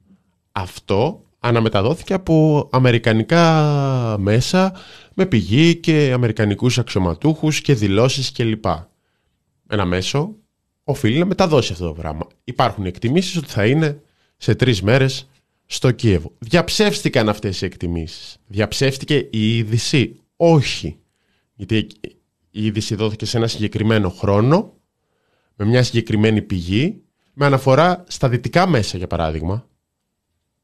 Αυτό αναμεταδόθηκε από αμερικανικά μέσα με πηγή και αμερικανικούς αξιωματούχους και δηλώσεις κλπ. Ένα μέσο οφείλει να μεταδώσει αυτό το πράγμα. Υπάρχουν εκτιμήσεις ότι θα είναι σε τρεις μέρες στο Κίεβο. Διαψεύστηκαν αυτές οι εκτιμήσεις. Διαψεύστηκε η είδηση. Όχι. Γιατί η είδηση δόθηκε σε ένα συγκεκριμένο χρόνο, με μια συγκεκριμένη πηγή, με αναφορά στα δυτικά μέσα, για παράδειγμα.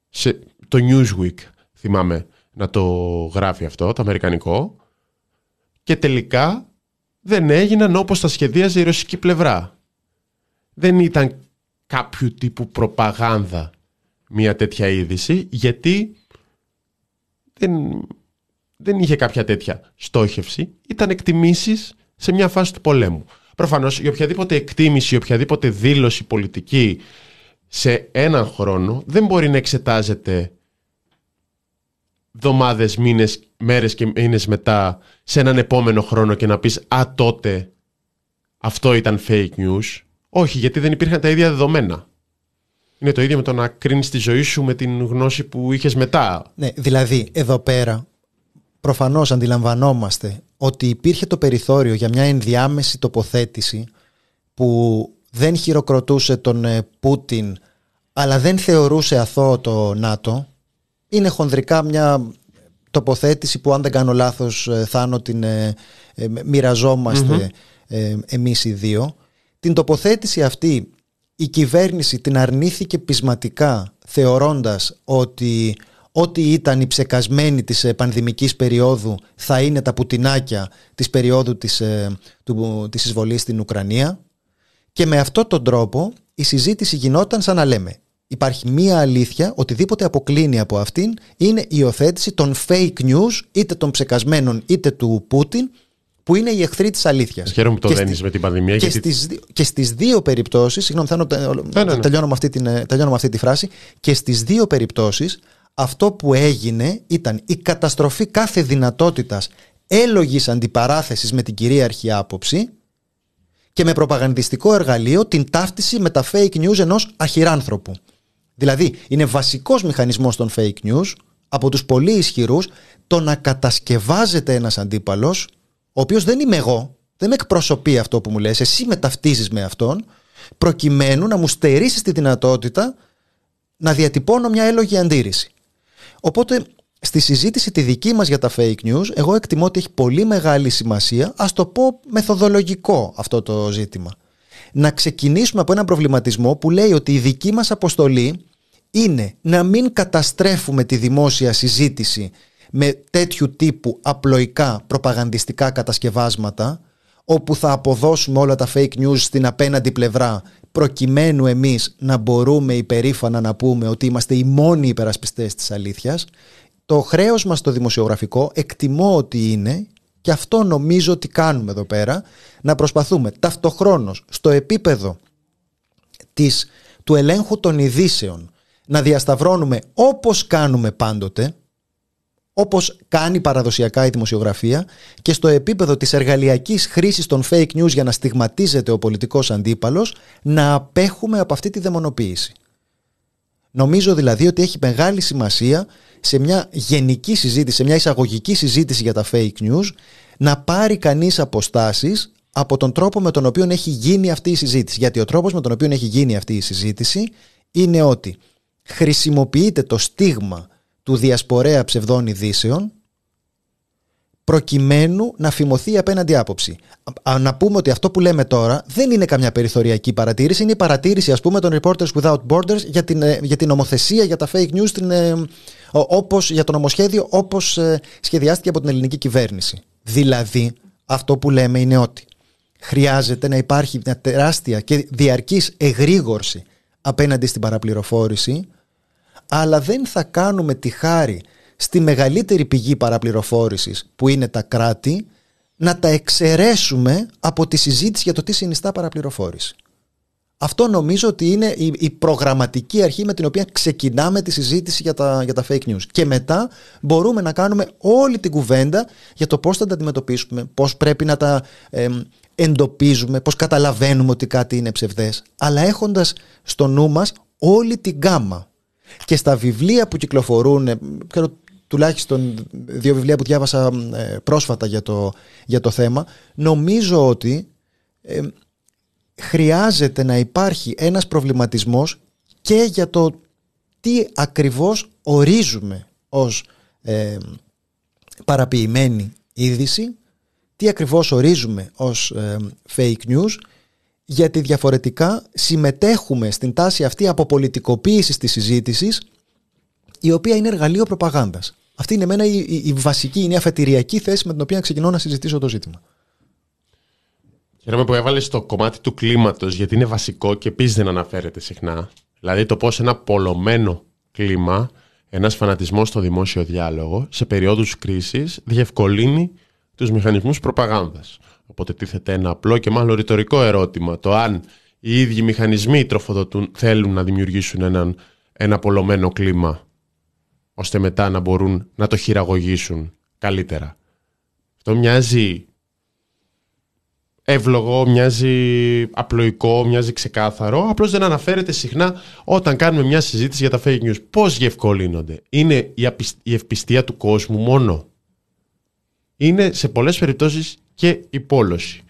Σε το Newsweek, θυμάμαι να το γράφει αυτό, το αμερικανικό. Και τελικά δεν έγιναν όπως τα σχεδίαζε η ρωσική πλευρά. Δεν ήταν κάποιου τύπου προπαγάνδα μια τέτοια είδηση, γιατί δεν, δεν είχε κάποια τέτοια στόχευση. Ήταν εκτιμήσεις σε μια φάση του πολέμου. Προφανώς, η οποιαδήποτε εκτίμηση, η οποιαδήποτε δήλωση πολιτική σε έναν χρόνο δεν μπορεί να εξετάζεται εβδομάδες, μήνες, μέρες και μήνες μετά σε έναν επόμενο χρόνο και να πεις «Α, τότε αυτό ήταν fake news». Όχι, γιατί δεν υπήρχαν τα ίδια δεδομένα. Είναι το ίδιο με το να κρίνεις τη ζωή σου με την γνώση που είχες μετά. Ναι, δηλαδή εδώ πέρα προφανώς αντιλαμβανόμαστε ότι υπήρχε το περιθώριο για μια ενδιάμεση τοποθέτηση που δεν χειροκροτούσε τον ε, Πούτιν αλλά δεν θεωρούσε αθώο το ΝΑΤΟ είναι χονδρικά μια τοποθέτηση που αν δεν κάνω λάθος ε, Θάνο την ε, ε, μοιραζομαστε ε, εμείς οι δύο. Την τοποθέτηση αυτή η κυβέρνηση την αρνήθηκε πεισματικά θεωρώντας ότι ό,τι ήταν η ψεκασμένη της πανδημικής περίοδου θα είναι τα πουτινάκια της περίοδου της, του, της εισβολής στην Ουκρανία. Και με αυτόν τον τρόπο η συζήτηση γινόταν σαν να λέμε. Υπάρχει μία αλήθεια, οτιδήποτε αποκλίνει από αυτήν είναι η υιοθέτηση των fake news, είτε των ψεκασμένων είτε του Πούτιν, που είναι οι εχθροί της αλήθειας. Χαίρομαι που το δένει με την πανδημία. Και, γιατί... στις, και στις δύο περιπτώσεις, συγγνώμη, θα ναι, ναι, ναι. τελειώνω, με αυτή την, τελειώνω με αυτή τη φράση, και στις δύο περιπτώσεις αυτό που έγινε ήταν η καταστροφή κάθε δυνατότητας έλογης αντιπαράθεσης με την κυρίαρχη άποψη και με προπαγανδιστικό εργαλείο την ταύτιση με τα fake news ενός αχυράνθρωπου. Δηλαδή, είναι βασικός μηχανισμός των fake news από τους πολύ ισχυρούς το να κατασκευάζεται ένας αντίπαλος, ο οποίος δεν είμαι εγώ, δεν με εκπροσωπεί αυτό που μου λες, εσύ με ταυτίζεις με αυτόν, προκειμένου να μου στερήσεις τη δυνατότητα να διατυπώνω μια έλογη αντίρρηση. Οπότε, στη συζήτηση τη δική μας για τα fake news, εγώ εκτιμώ ότι έχει πολύ μεγάλη σημασία, ας το πω μεθοδολογικό αυτό το ζήτημα. Να ξεκινήσουμε από έναν προβληματισμό που λέει ότι η δική μας αποστολή είναι να μην καταστρέφουμε τη δημόσια συζήτηση με τέτοιου τύπου απλοϊκά προπαγανδιστικά κατασκευάσματα όπου θα αποδώσουμε όλα τα fake news στην απέναντι πλευρά προκειμένου εμείς να μπορούμε υπερήφανα να πούμε ότι είμαστε οι μόνοι υπερασπιστές της αλήθειας το χρέος μας το δημοσιογραφικό εκτιμώ ότι είναι και αυτό νομίζω ότι κάνουμε εδώ πέρα να προσπαθούμε ταυτοχρόνως στο επίπεδο της, του ελέγχου των ειδήσεων να διασταυρώνουμε όπως κάνουμε πάντοτε, όπως κάνει παραδοσιακά η δημοσιογραφία και στο επίπεδο της εργαλειακής χρήσης των fake news για να στιγματίζεται ο πολιτικός αντίπαλος, να απέχουμε από αυτή τη δαιμονοποίηση. Νομίζω δηλαδή ότι έχει μεγάλη σημασία σε μια γενική συζήτηση, σε μια εισαγωγική συζήτηση για τα fake news, να πάρει κανείς αποστάσεις από τον τρόπο με τον οποίο έχει γίνει αυτή η συζήτηση. Γιατί ο τρόπος με τον οποίο έχει γίνει αυτή η συζήτηση είναι ότι χρησιμοποιείται το στίγμα του διασπορέα ψευδών ειδήσεων προκειμένου να φημωθεί η απέναντι άποψη. Να πούμε ότι αυτό που λέμε τώρα δεν είναι καμιά περιθωριακή παρατήρηση, είναι η παρατήρηση ας πούμε των Reporters Without Borders για την, ε, για την νομοθεσία, για τα fake news, την, ε, όπως, για το νομοσχέδιο όπως ε, σχεδιάστηκε από την ελληνική κυβέρνηση. Δηλαδή αυτό που λέμε είναι ότι χρειάζεται να υπάρχει μια τεράστια και διαρκής εγρήγορση απέναντι στην παραπληροφόρηση αλλά δεν θα κάνουμε τη χάρη στη μεγαλύτερη πηγή παραπληροφόρησης που είναι τα κράτη να τα εξαιρέσουμε από τη συζήτηση για το τι συνιστά παραπληροφόρηση. Αυτό νομίζω ότι είναι η, προγραμματική αρχή με την οποία ξεκινάμε τη συζήτηση για τα, για τα fake news. Και μετά μπορούμε να κάνουμε όλη την κουβέντα για το πώς θα τα αντιμετωπίσουμε, πώς πρέπει να τα εντοπίζουμε, πώς καταλαβαίνουμε ότι κάτι είναι ψευδές, αλλά έχοντας στο νου μας όλη την γκάμα και στα βιβλία που κυκλοφορούν, ε, ξέρω, τουλάχιστον δύο βιβλία που διάβασα ε, πρόσφατα για το, για το θέμα, νομίζω ότι ε, χρειάζεται να υπάρχει ένας προβληματισμός και για το τι ακριβώς ορίζουμε ως ε, παραποιημένη είδηση, τι ακριβώς ορίζουμε ως ε, fake news, γιατί διαφορετικά συμμετέχουμε στην τάση αυτή από πολιτικοποίηση της συζήτησης, η οποία είναι εργαλείο προπαγάνδας. Αυτή είναι εμένα η, η, η βασική, είναι η αφετηριακή θέση με την οποία ξεκινώ να συζητήσω το ζήτημα. Χαίρομαι που έβαλες το κομμάτι του κλίματος, γιατί είναι βασικό και επίσης δεν αναφέρεται συχνά. Δηλαδή το πώς ένα πολλωμένο κλίμα, ένας φανατισμός στο δημόσιο διάλογο, σε περίοδου κρίσης, διευκολύνει τους μηχανισμούς προπαγάνδας. Οπότε τίθεται ένα απλό και μάλλον ρητορικό ερώτημα. Το αν οι ίδιοι μηχανισμοί τροφοδοτούν, θέλουν να δημιουργήσουν έναν, ένα πολλωμένο κλίμα, ώστε μετά να μπορούν να το χειραγωγήσουν καλύτερα. Αυτό μοιάζει εύλογο, μοιάζει απλοϊκό, μοιάζει ξεκάθαρο. Απλώς δεν αναφέρεται συχνά όταν κάνουμε μια συζήτηση για τα fake news. Πώς διευκολύνονται, Είναι η ευπιστία του κόσμου μόνο; Είναι σε πολλές περιπτώσεις και η πόλωση.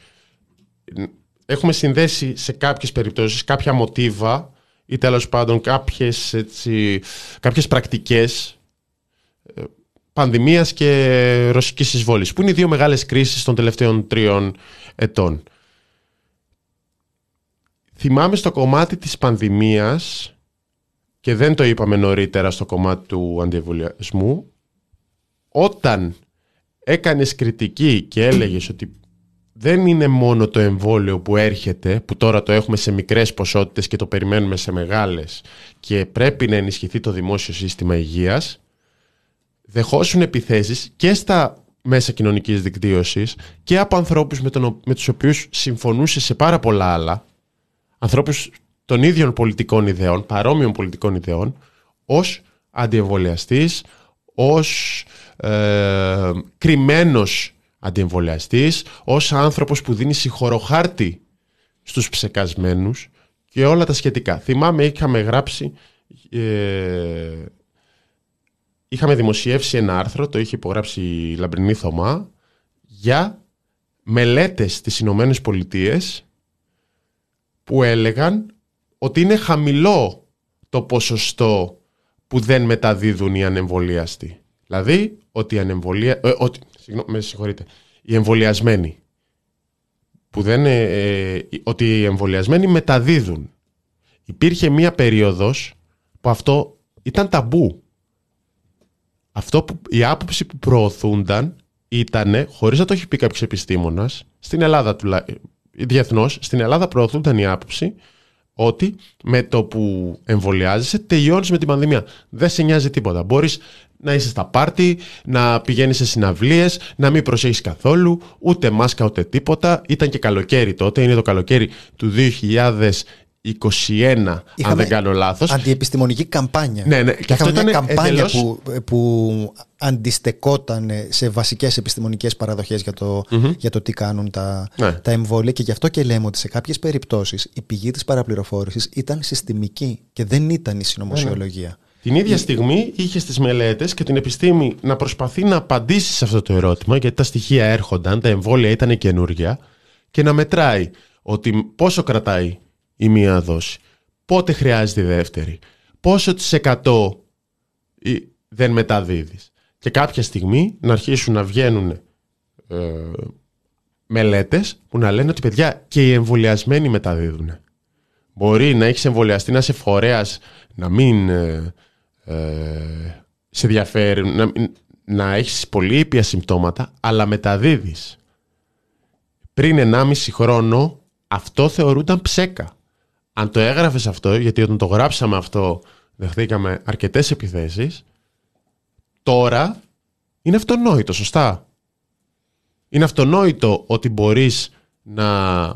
Έχουμε συνδέσει σε κάποιες περιπτώσεις κάποια μοτίβα ή τέλος πάντων κάποιες, έτσι, κάποιες πρακτικές ε, πανδημίας και ρωσικής εισβόλης που είναι οι δύο μεγάλες κρίσεις των τελευταίων τριών ετών. Θυμάμαι στο κομμάτι της πανδημίας και δεν το είπαμε νωρίτερα στο κομμάτι του αντιεμβολιασμού όταν έκανες κριτική και έλεγες ότι δεν είναι μόνο το εμβόλιο που έρχεται, που τώρα το έχουμε σε μικρές ποσότητες και το περιμένουμε σε μεγάλες και πρέπει να ενισχυθεί το δημόσιο σύστημα υγείας, δεχόσουν επιθέσεις και στα μέσα κοινωνικής δικτύωσης και από ανθρώπους με, τον, με τους οποίους συμφωνούσες σε πάρα πολλά άλλα, ανθρώπους των ίδιων πολιτικών ιδεών, παρόμοιων πολιτικών ιδεών, ως αντιεμβολιαστής, ως ε, κρυμμένος αντιεμβολιαστής, ως άνθρωπος που δίνει συγχωροχάρτη στους ψεκασμένους και όλα τα σχετικά. Θυμάμαι είχαμε γράψει, ε, είχαμε δημοσιεύσει ένα άρθρο, το είχε υπογράψει η Λαμπρινή Θωμά, για μελέτες στις Ηνωμένες Πολιτείες που έλεγαν ότι είναι χαμηλό το ποσοστό που δεν μεταδίδουν οι ανεμβολίαστοι. Δηλαδή ότι, οι ανεμβολία, ε, ότι συγγνώμη, με συγχωρείτε, οι εμβολιασμένοι που δεν, ε, ε, ότι οι εμβολιασμένοι μεταδίδουν. Υπήρχε μία περίοδος που αυτό ήταν ταμπού. Αυτό που, η άποψη που προωθούνταν ήταν, χωρίς να το έχει πει κάποιος επιστήμονας, στην Ελλάδα διεθνώς, στην Ελλάδα προωθούνταν η άποψη ότι με το που εμβολιάζεσαι τελειώνεις με την πανδημία. Δεν σε νοιάζει τίποτα. Μπορείς να είσαι στα πάρτι, να πηγαίνεις σε συναυλίες, να μην προσέχεις καθόλου, ούτε μάσκα ούτε τίποτα. Ήταν και καλοκαίρι τότε, είναι το καλοκαίρι του 21, αν δεν κάνω λάθος. Αντιεπιστημονική καμπάνια. Ναι, ναι. Και αυτό ήταν μια καμπάνια που, που αντιστεκόταν σε βασικές επιστημονικές παραδοχές για, το, για το τι κάνουν τα, ναι. τα εμβόλια. Και γι' αυτό και λέμε ότι σε κάποιες περιπτώσεις η πηγή της παραπληροφόρησης ήταν συστημική και δεν ήταν η συνωμοσιολογία. Ναι. Την ίδια στιγμή είχε στις μελέτες και την επιστήμη να προσπαθεί να απαντήσει σε αυτό το ερώτημα, γιατί τα στοιχεία έρχονταν, τα εμβόλια ήταν καινούργια, και να μετράει ότι πόσο κρατάει η μία δόση. Πότε χρειάζεται η δεύτερη. Πόσο της εκατό δεν μεταδίδεις. Και κάποια στιγμή να αρχίσουν να βγαίνουν ε, μελέτες που να λένε ότι παιδιά και οι εμβολιασμένοι μεταδίδουν. Μπορεί να έχεις εμβολιαστεί να είσαι φορέας να μην ε, ε, σε διαφέρει, να, να έχεις πολύ ήπια συμπτώματα, αλλά μεταδίδεις. Πριν 1,5 χρόνο αυτό θεωρούνταν ψέκα αν το έγραφες αυτό, γιατί όταν το γράψαμε αυτό δεχτήκαμε αρκετές επιθέσεις, τώρα είναι αυτονόητο, σωστά. Είναι αυτονόητο ότι μπορείς να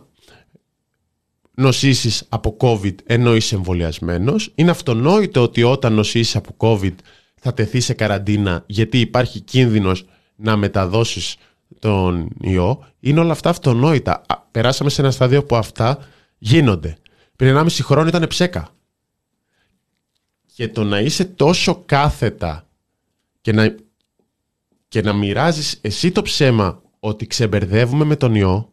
νοσήσεις από COVID ενώ είσαι εμβολιασμένος. Είναι αυτονόητο ότι όταν νοσήσεις από COVID θα τεθεί σε καραντίνα γιατί υπάρχει κίνδυνος να μεταδώσεις τον ιό. Είναι όλα αυτά αυτονόητα. Περάσαμε σε ένα στάδιο που αυτά γίνονται πριν 1,5 χρόνο ήταν ψέκα. Και το να είσαι τόσο κάθετα και να, και να μοιράζεις εσύ το ψέμα ότι ξεμπερδεύουμε με τον ιό,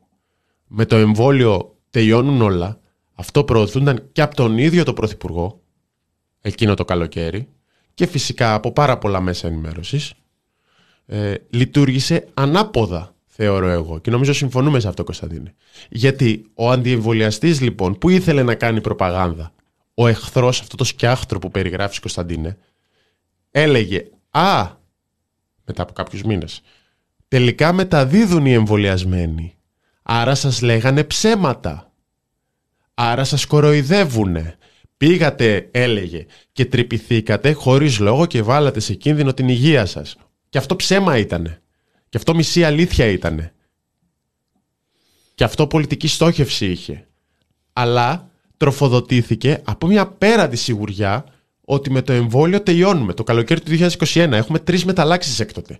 με το εμβόλιο τελειώνουν όλα. Αυτό προωθούνταν και από τον ίδιο το Πρωθυπουργό, εκείνο το καλοκαίρι, και φυσικά από πάρα πολλά μέσα ενημέρωσης. Ε, λειτουργήσε ανάποδα, θεωρώ εγώ. Και νομίζω συμφωνούμε σε αυτό, Κωνσταντίνε. Γιατί ο αντιεμβολιαστής, λοιπόν, που ήθελε να κάνει προπαγάνδα, ο εχθρός, αυτό το σκιάχτρο που περιγράφεις Κωνσταντίνε, έλεγε «Α, μετά από κάποιους μήνες, τελικά μεταδίδουν οι εμβολιασμένοι. Άρα σας λέγανε ψέματα. Άρα σας κοροϊδεύουνε. Πήγατε, έλεγε, και τρυπηθήκατε χωρίς λόγο και βάλατε σε κίνδυνο την υγεία σας. Και αυτό ψέμα ήτανε. Και αυτό μισή αλήθεια ήτανε. Και αυτό πολιτική στόχευση είχε. Αλλά τροφοδοτήθηκε από μια πέραντη σιγουριά ότι με το εμβόλιο τελειώνουμε. Το καλοκαίρι του 2021 έχουμε τρεις μεταλλάξεις έκτοτε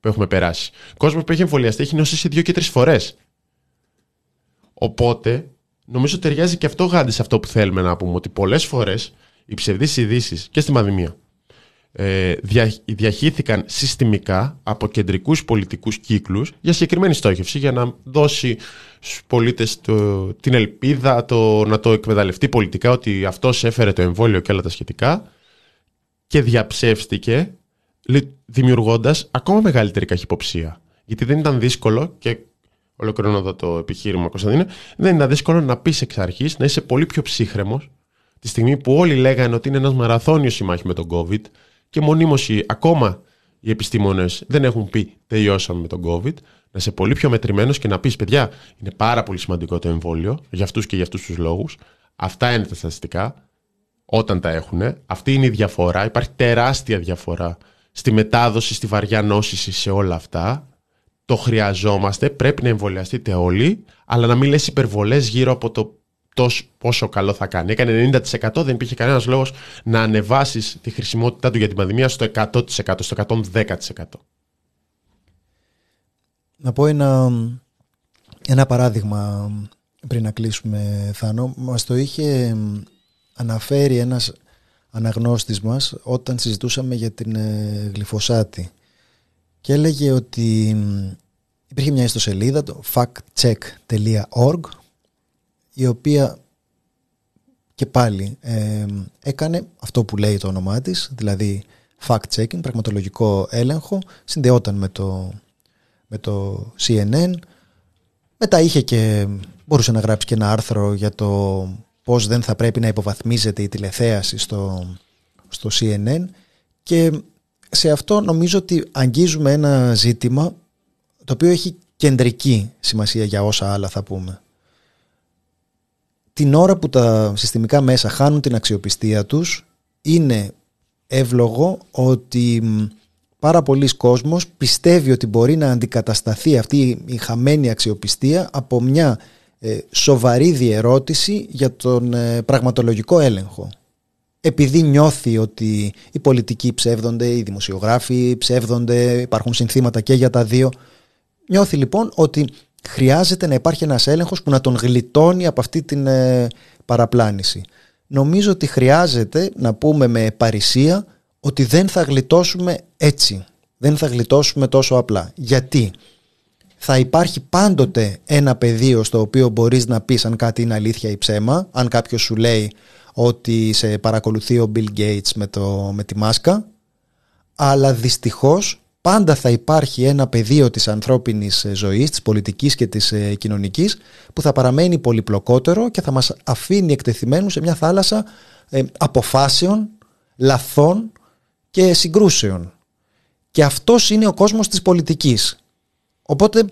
που έχουμε περάσει. Ο κόσμος που έχει εμβολιαστεί έχει νοσήσει δύο και τρεις φορές. Οπότε, νομίζω ταιριάζει και αυτό γάντι σε αυτό που θέλουμε να πούμε, ότι πολλές φορές οι ψευδείς ειδήσει και στη Μαδημία ε, διαχύθηκαν συστημικά από κεντρικούς πολιτικούς κύκλους για συγκεκριμένη στόχευση, για να δώσει στους πολίτες την ελπίδα το, να το εκμεταλλευτεί πολιτικά ότι αυτός έφερε το εμβόλιο και όλα τα σχετικά και διαψεύστηκε δημιουργώντας ακόμα μεγαλύτερη καχυποψία. Γιατί δεν ήταν δύσκολο και ολοκληρώνω εδώ το επιχείρημα Κωνσταντίνε, δεν ήταν δύσκολο να πεις εξ αρχής να είσαι πολύ πιο ψύχρεμος τη στιγμή που όλοι λέγανε ότι είναι ένας μαραθώνιος η με τον COVID και μονίμως ακόμα οι επιστήμονες δεν έχουν πει τελειώσαμε με τον COVID, να είσαι πολύ πιο μετρημένος και να πεις παιδιά είναι πάρα πολύ σημαντικό το εμβόλιο για αυτούς και για αυτούς τους λόγους. Αυτά είναι τα στατιστικά όταν τα έχουν. Αυτή είναι η διαφορά. Υπάρχει τεράστια διαφορά στη μετάδοση, στη βαριά νόσηση σε όλα αυτά. Το χρειαζόμαστε, πρέπει να εμβολιαστείτε όλοι, αλλά να μην λες υπερβολές γύρω από το τόσο πόσο καλό θα κάνει. Έκανε 90% δεν υπήρχε κανένας λόγος να ανεβάσεις τη χρησιμότητά του για την πανδημία στο 100%, στο 110%. Να πω ένα, ένα παράδειγμα πριν να κλείσουμε Θάνο. Μας το είχε αναφέρει ένας αναγνώστης μας όταν συζητούσαμε για την ε, γλυφοσάτη και έλεγε ότι υπήρχε μια ιστοσελίδα το factcheck.org η οποία και πάλι ε, έκανε αυτό που λέει το όνομά της, δηλαδή fact-checking, πραγματολογικό έλεγχο, συνδεόταν με το, με το CNN, μετά είχε και, μπορούσε να γράψει και ένα άρθρο για το πώς δεν θα πρέπει να υποβαθμίζεται η τηλεθέαση στο, στο CNN και σε αυτό νομίζω ότι αγγίζουμε ένα ζήτημα το οποίο έχει κεντρική σημασία για όσα άλλα θα πούμε την ώρα που τα συστημικά μέσα χάνουν την αξιοπιστία τους είναι εύλογο ότι πάρα πολλοί κόσμος πιστεύει ότι μπορεί να αντικατασταθεί αυτή η χαμένη αξιοπιστία από μια ε, σοβαρή διερώτηση για τον ε, πραγματολογικό έλεγχο. Επειδή νιώθει ότι οι πολιτικοί ψεύδονται, οι δημοσιογράφοι ψεύδονται, υπάρχουν συνθήματα και για τα δύο. Νιώθει λοιπόν ότι χρειάζεται να υπάρχει ένας έλεγχος που να τον γλιτώνει από αυτή την ε, παραπλάνηση. Νομίζω ότι χρειάζεται να πούμε με παρησία ότι δεν θα γλιτώσουμε έτσι. Δεν θα γλιτώσουμε τόσο απλά. Γιατί; Θα υπάρχει πάντοτε ένα πεδίο στο οποίο μπορείς να πεις αν κάτι είναι αλήθεια ή ψέμα. Αν κάποιος σου λέει ότι σε παρακολουθεί ο Bill Gates με, το, με τη μάσκα. Αλλά δυστυχώς πάντα θα υπάρχει ένα πεδίο της ανθρώπινης ε, ζωής, της πολιτικής και της ε, κοινωνικής που θα παραμένει πολυπλοκότερο και θα μας αφήνει εκτεθειμένους σε μια θάλασσα ε, αποφάσεων, λαθών και συγκρούσεων. Και αυτός είναι ο κόσμος της πολιτικής. Οπότε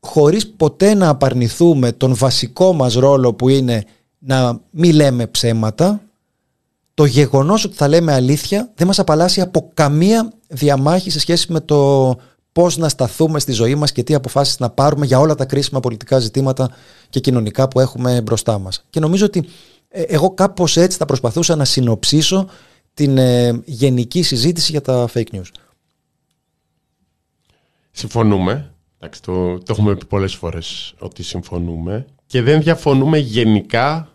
χωρίς ποτέ να απαρνηθούμε τον βασικό μας ρόλο που είναι να μην λέμε ψέματα το γεγονός ότι θα λέμε αλήθεια δεν μας απαλλάσσει από καμία διαμάχη σε σχέση με το πώς να σταθούμε στη ζωή μας και τι αποφάσεις να πάρουμε για όλα τα κρίσιμα πολιτικά ζητήματα και κοινωνικά που έχουμε μπροστά μας. Και νομίζω ότι ε, εγώ κάπως έτσι θα προσπαθούσα να συνοψίσω την ε, γενική συζήτηση για τα fake news. Συμφωνούμε. Εντάξει, το, το έχουμε πει πολλές φορές ότι συμφωνούμε και δεν διαφωνούμε γενικά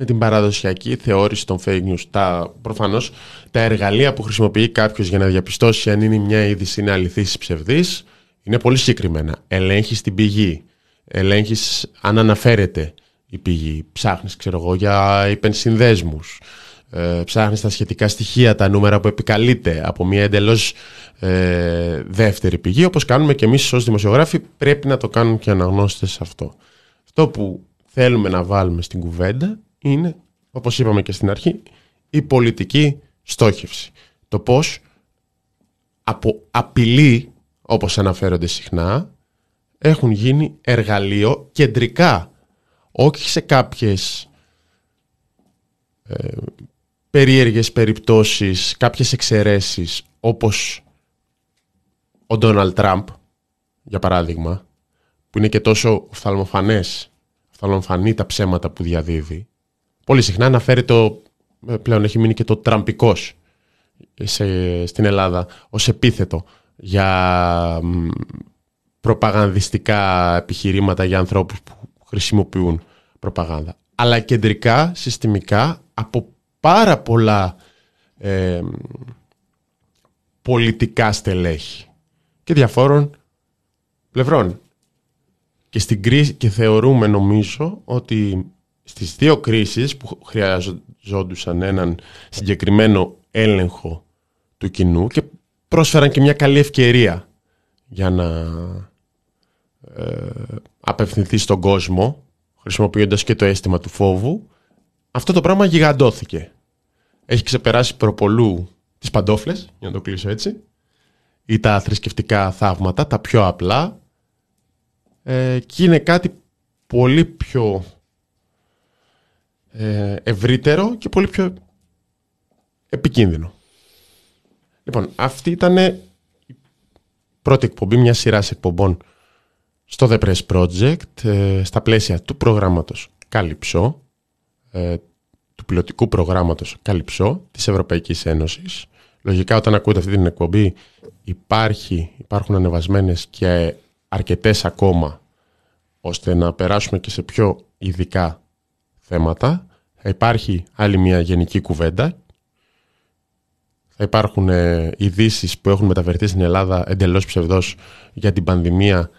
με την παραδοσιακή θεώρηση των fake news. Τα, προφανώς τα εργαλεία που χρησιμοποιεί κάποιος για να διαπιστώσει αν είναι μια είδηση είναι αληθής ή ψευδής είναι πολύ συγκεκριμένα. Ελέγχεις την πηγή, ελέγχεις αν αναφέρεται η πηγή. Ψάχνεις, ξέρω εγώ, για υπενσυνδέσμους. Ε, ψάχνεις τα σχετικά στοιχεία, τα νούμερα που επικαλείται από μια εντελώς ε, δεύτερη πηγή, όπως κάνουμε και εμείς ως δημοσιογράφοι, πρέπει να το κάνουν και αναγνώστες αυτό. Αυτό που θέλουμε να βάλουμε στην κουβέντα είναι, όπως είπαμε και στην αρχή, η πολιτική στόχευση. Το πώς από απειλή, όπως αναφέρονται συχνά, έχουν γίνει εργαλείο κεντρικά, όχι σε κάποιες ε, περίεργες περιπτώσεις, κάποιες εξαιρέσεις, όπως ο Ντόναλτ Τραμπ, για παράδειγμα, που είναι και τόσο οφθαλμοφανές, οφθαλμοφανή τα ψέματα που διαδίδει. Πολύ συχνά αναφέρει το, ε, πλέον έχει μείνει και το τραμπικός σε, στην Ελλάδα ως επίθετο για προπαγανδιστικά επιχειρήματα για ανθρώπους που χρησιμοποιούν προπαγάνδα. Αλλά κεντρικά, συστημικά, από πάρα πολλά ε, πολιτικά στελέχη και διαφόρων πλευρών. Και, στην κρίση, και θεωρούμε νομίζω ότι στις δύο κρίσεις που χρειαζόντουσαν έναν συγκεκριμένο έλεγχο του κοινού και πρόσφεραν και μια καλή ευκαιρία για να ε, απευθυνθεί στον κόσμο χρησιμοποιώντας και το αίσθημα του φόβου αυτό το πράγμα γιγαντώθηκε. Έχει ξεπεράσει προπολού τις παντόφλες, για να το κλείσω έτσι, ή τα θρησκευτικά θαύματα, τα πιο απλά ε, και είναι κάτι πολύ πιο ε, ευρύτερο και πολύ πιο επικίνδυνο. Λοιπόν, αυτή ήταν η πρώτη εκπομπή μια σειράς εκπομπών στο The Press Project ε, στα πλαίσια του προγράμματος Καλυψό, ε, του πιλωτικού προγράμματος Καλυψό της Ευρωπαϊκής Ένωσης. Λογικά όταν ακούτε αυτή την εκπομπή υπάρχει, υπάρχουν ανεβασμένες και αρκετές ακόμα ώστε να περάσουμε και σε πιο ειδικά θέματα. Θα υπάρχει άλλη μια γενική κουβέντα θα υπάρχουν ε, ειδήσεις που έχουν μεταφερθεί στην Ελλάδα εντελώς ψευδός για την πανδημία,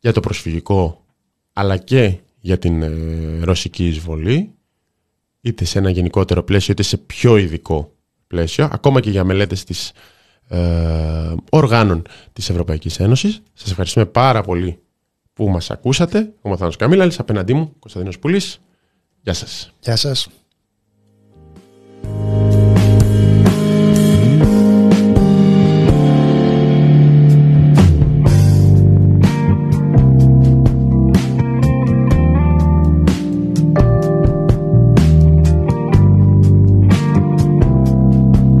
για το προσφυγικό, αλλά και για την ε, ρωσική εισβολή, είτε σε ένα γενικότερο πλαίσιο, είτε σε πιο ειδικό πλαίσιο, ακόμα και για μελέτες της ε, οργάνων της Ευρωπαϊκής Ένωσης. Σας ευχαριστούμε πάρα πολύ που μας ακούσατε. Ο Μαθάνος Καμίλαλης, απέναντί μου, Κωνσταντίνος Πουλής. Γεια σας. Γεια σας.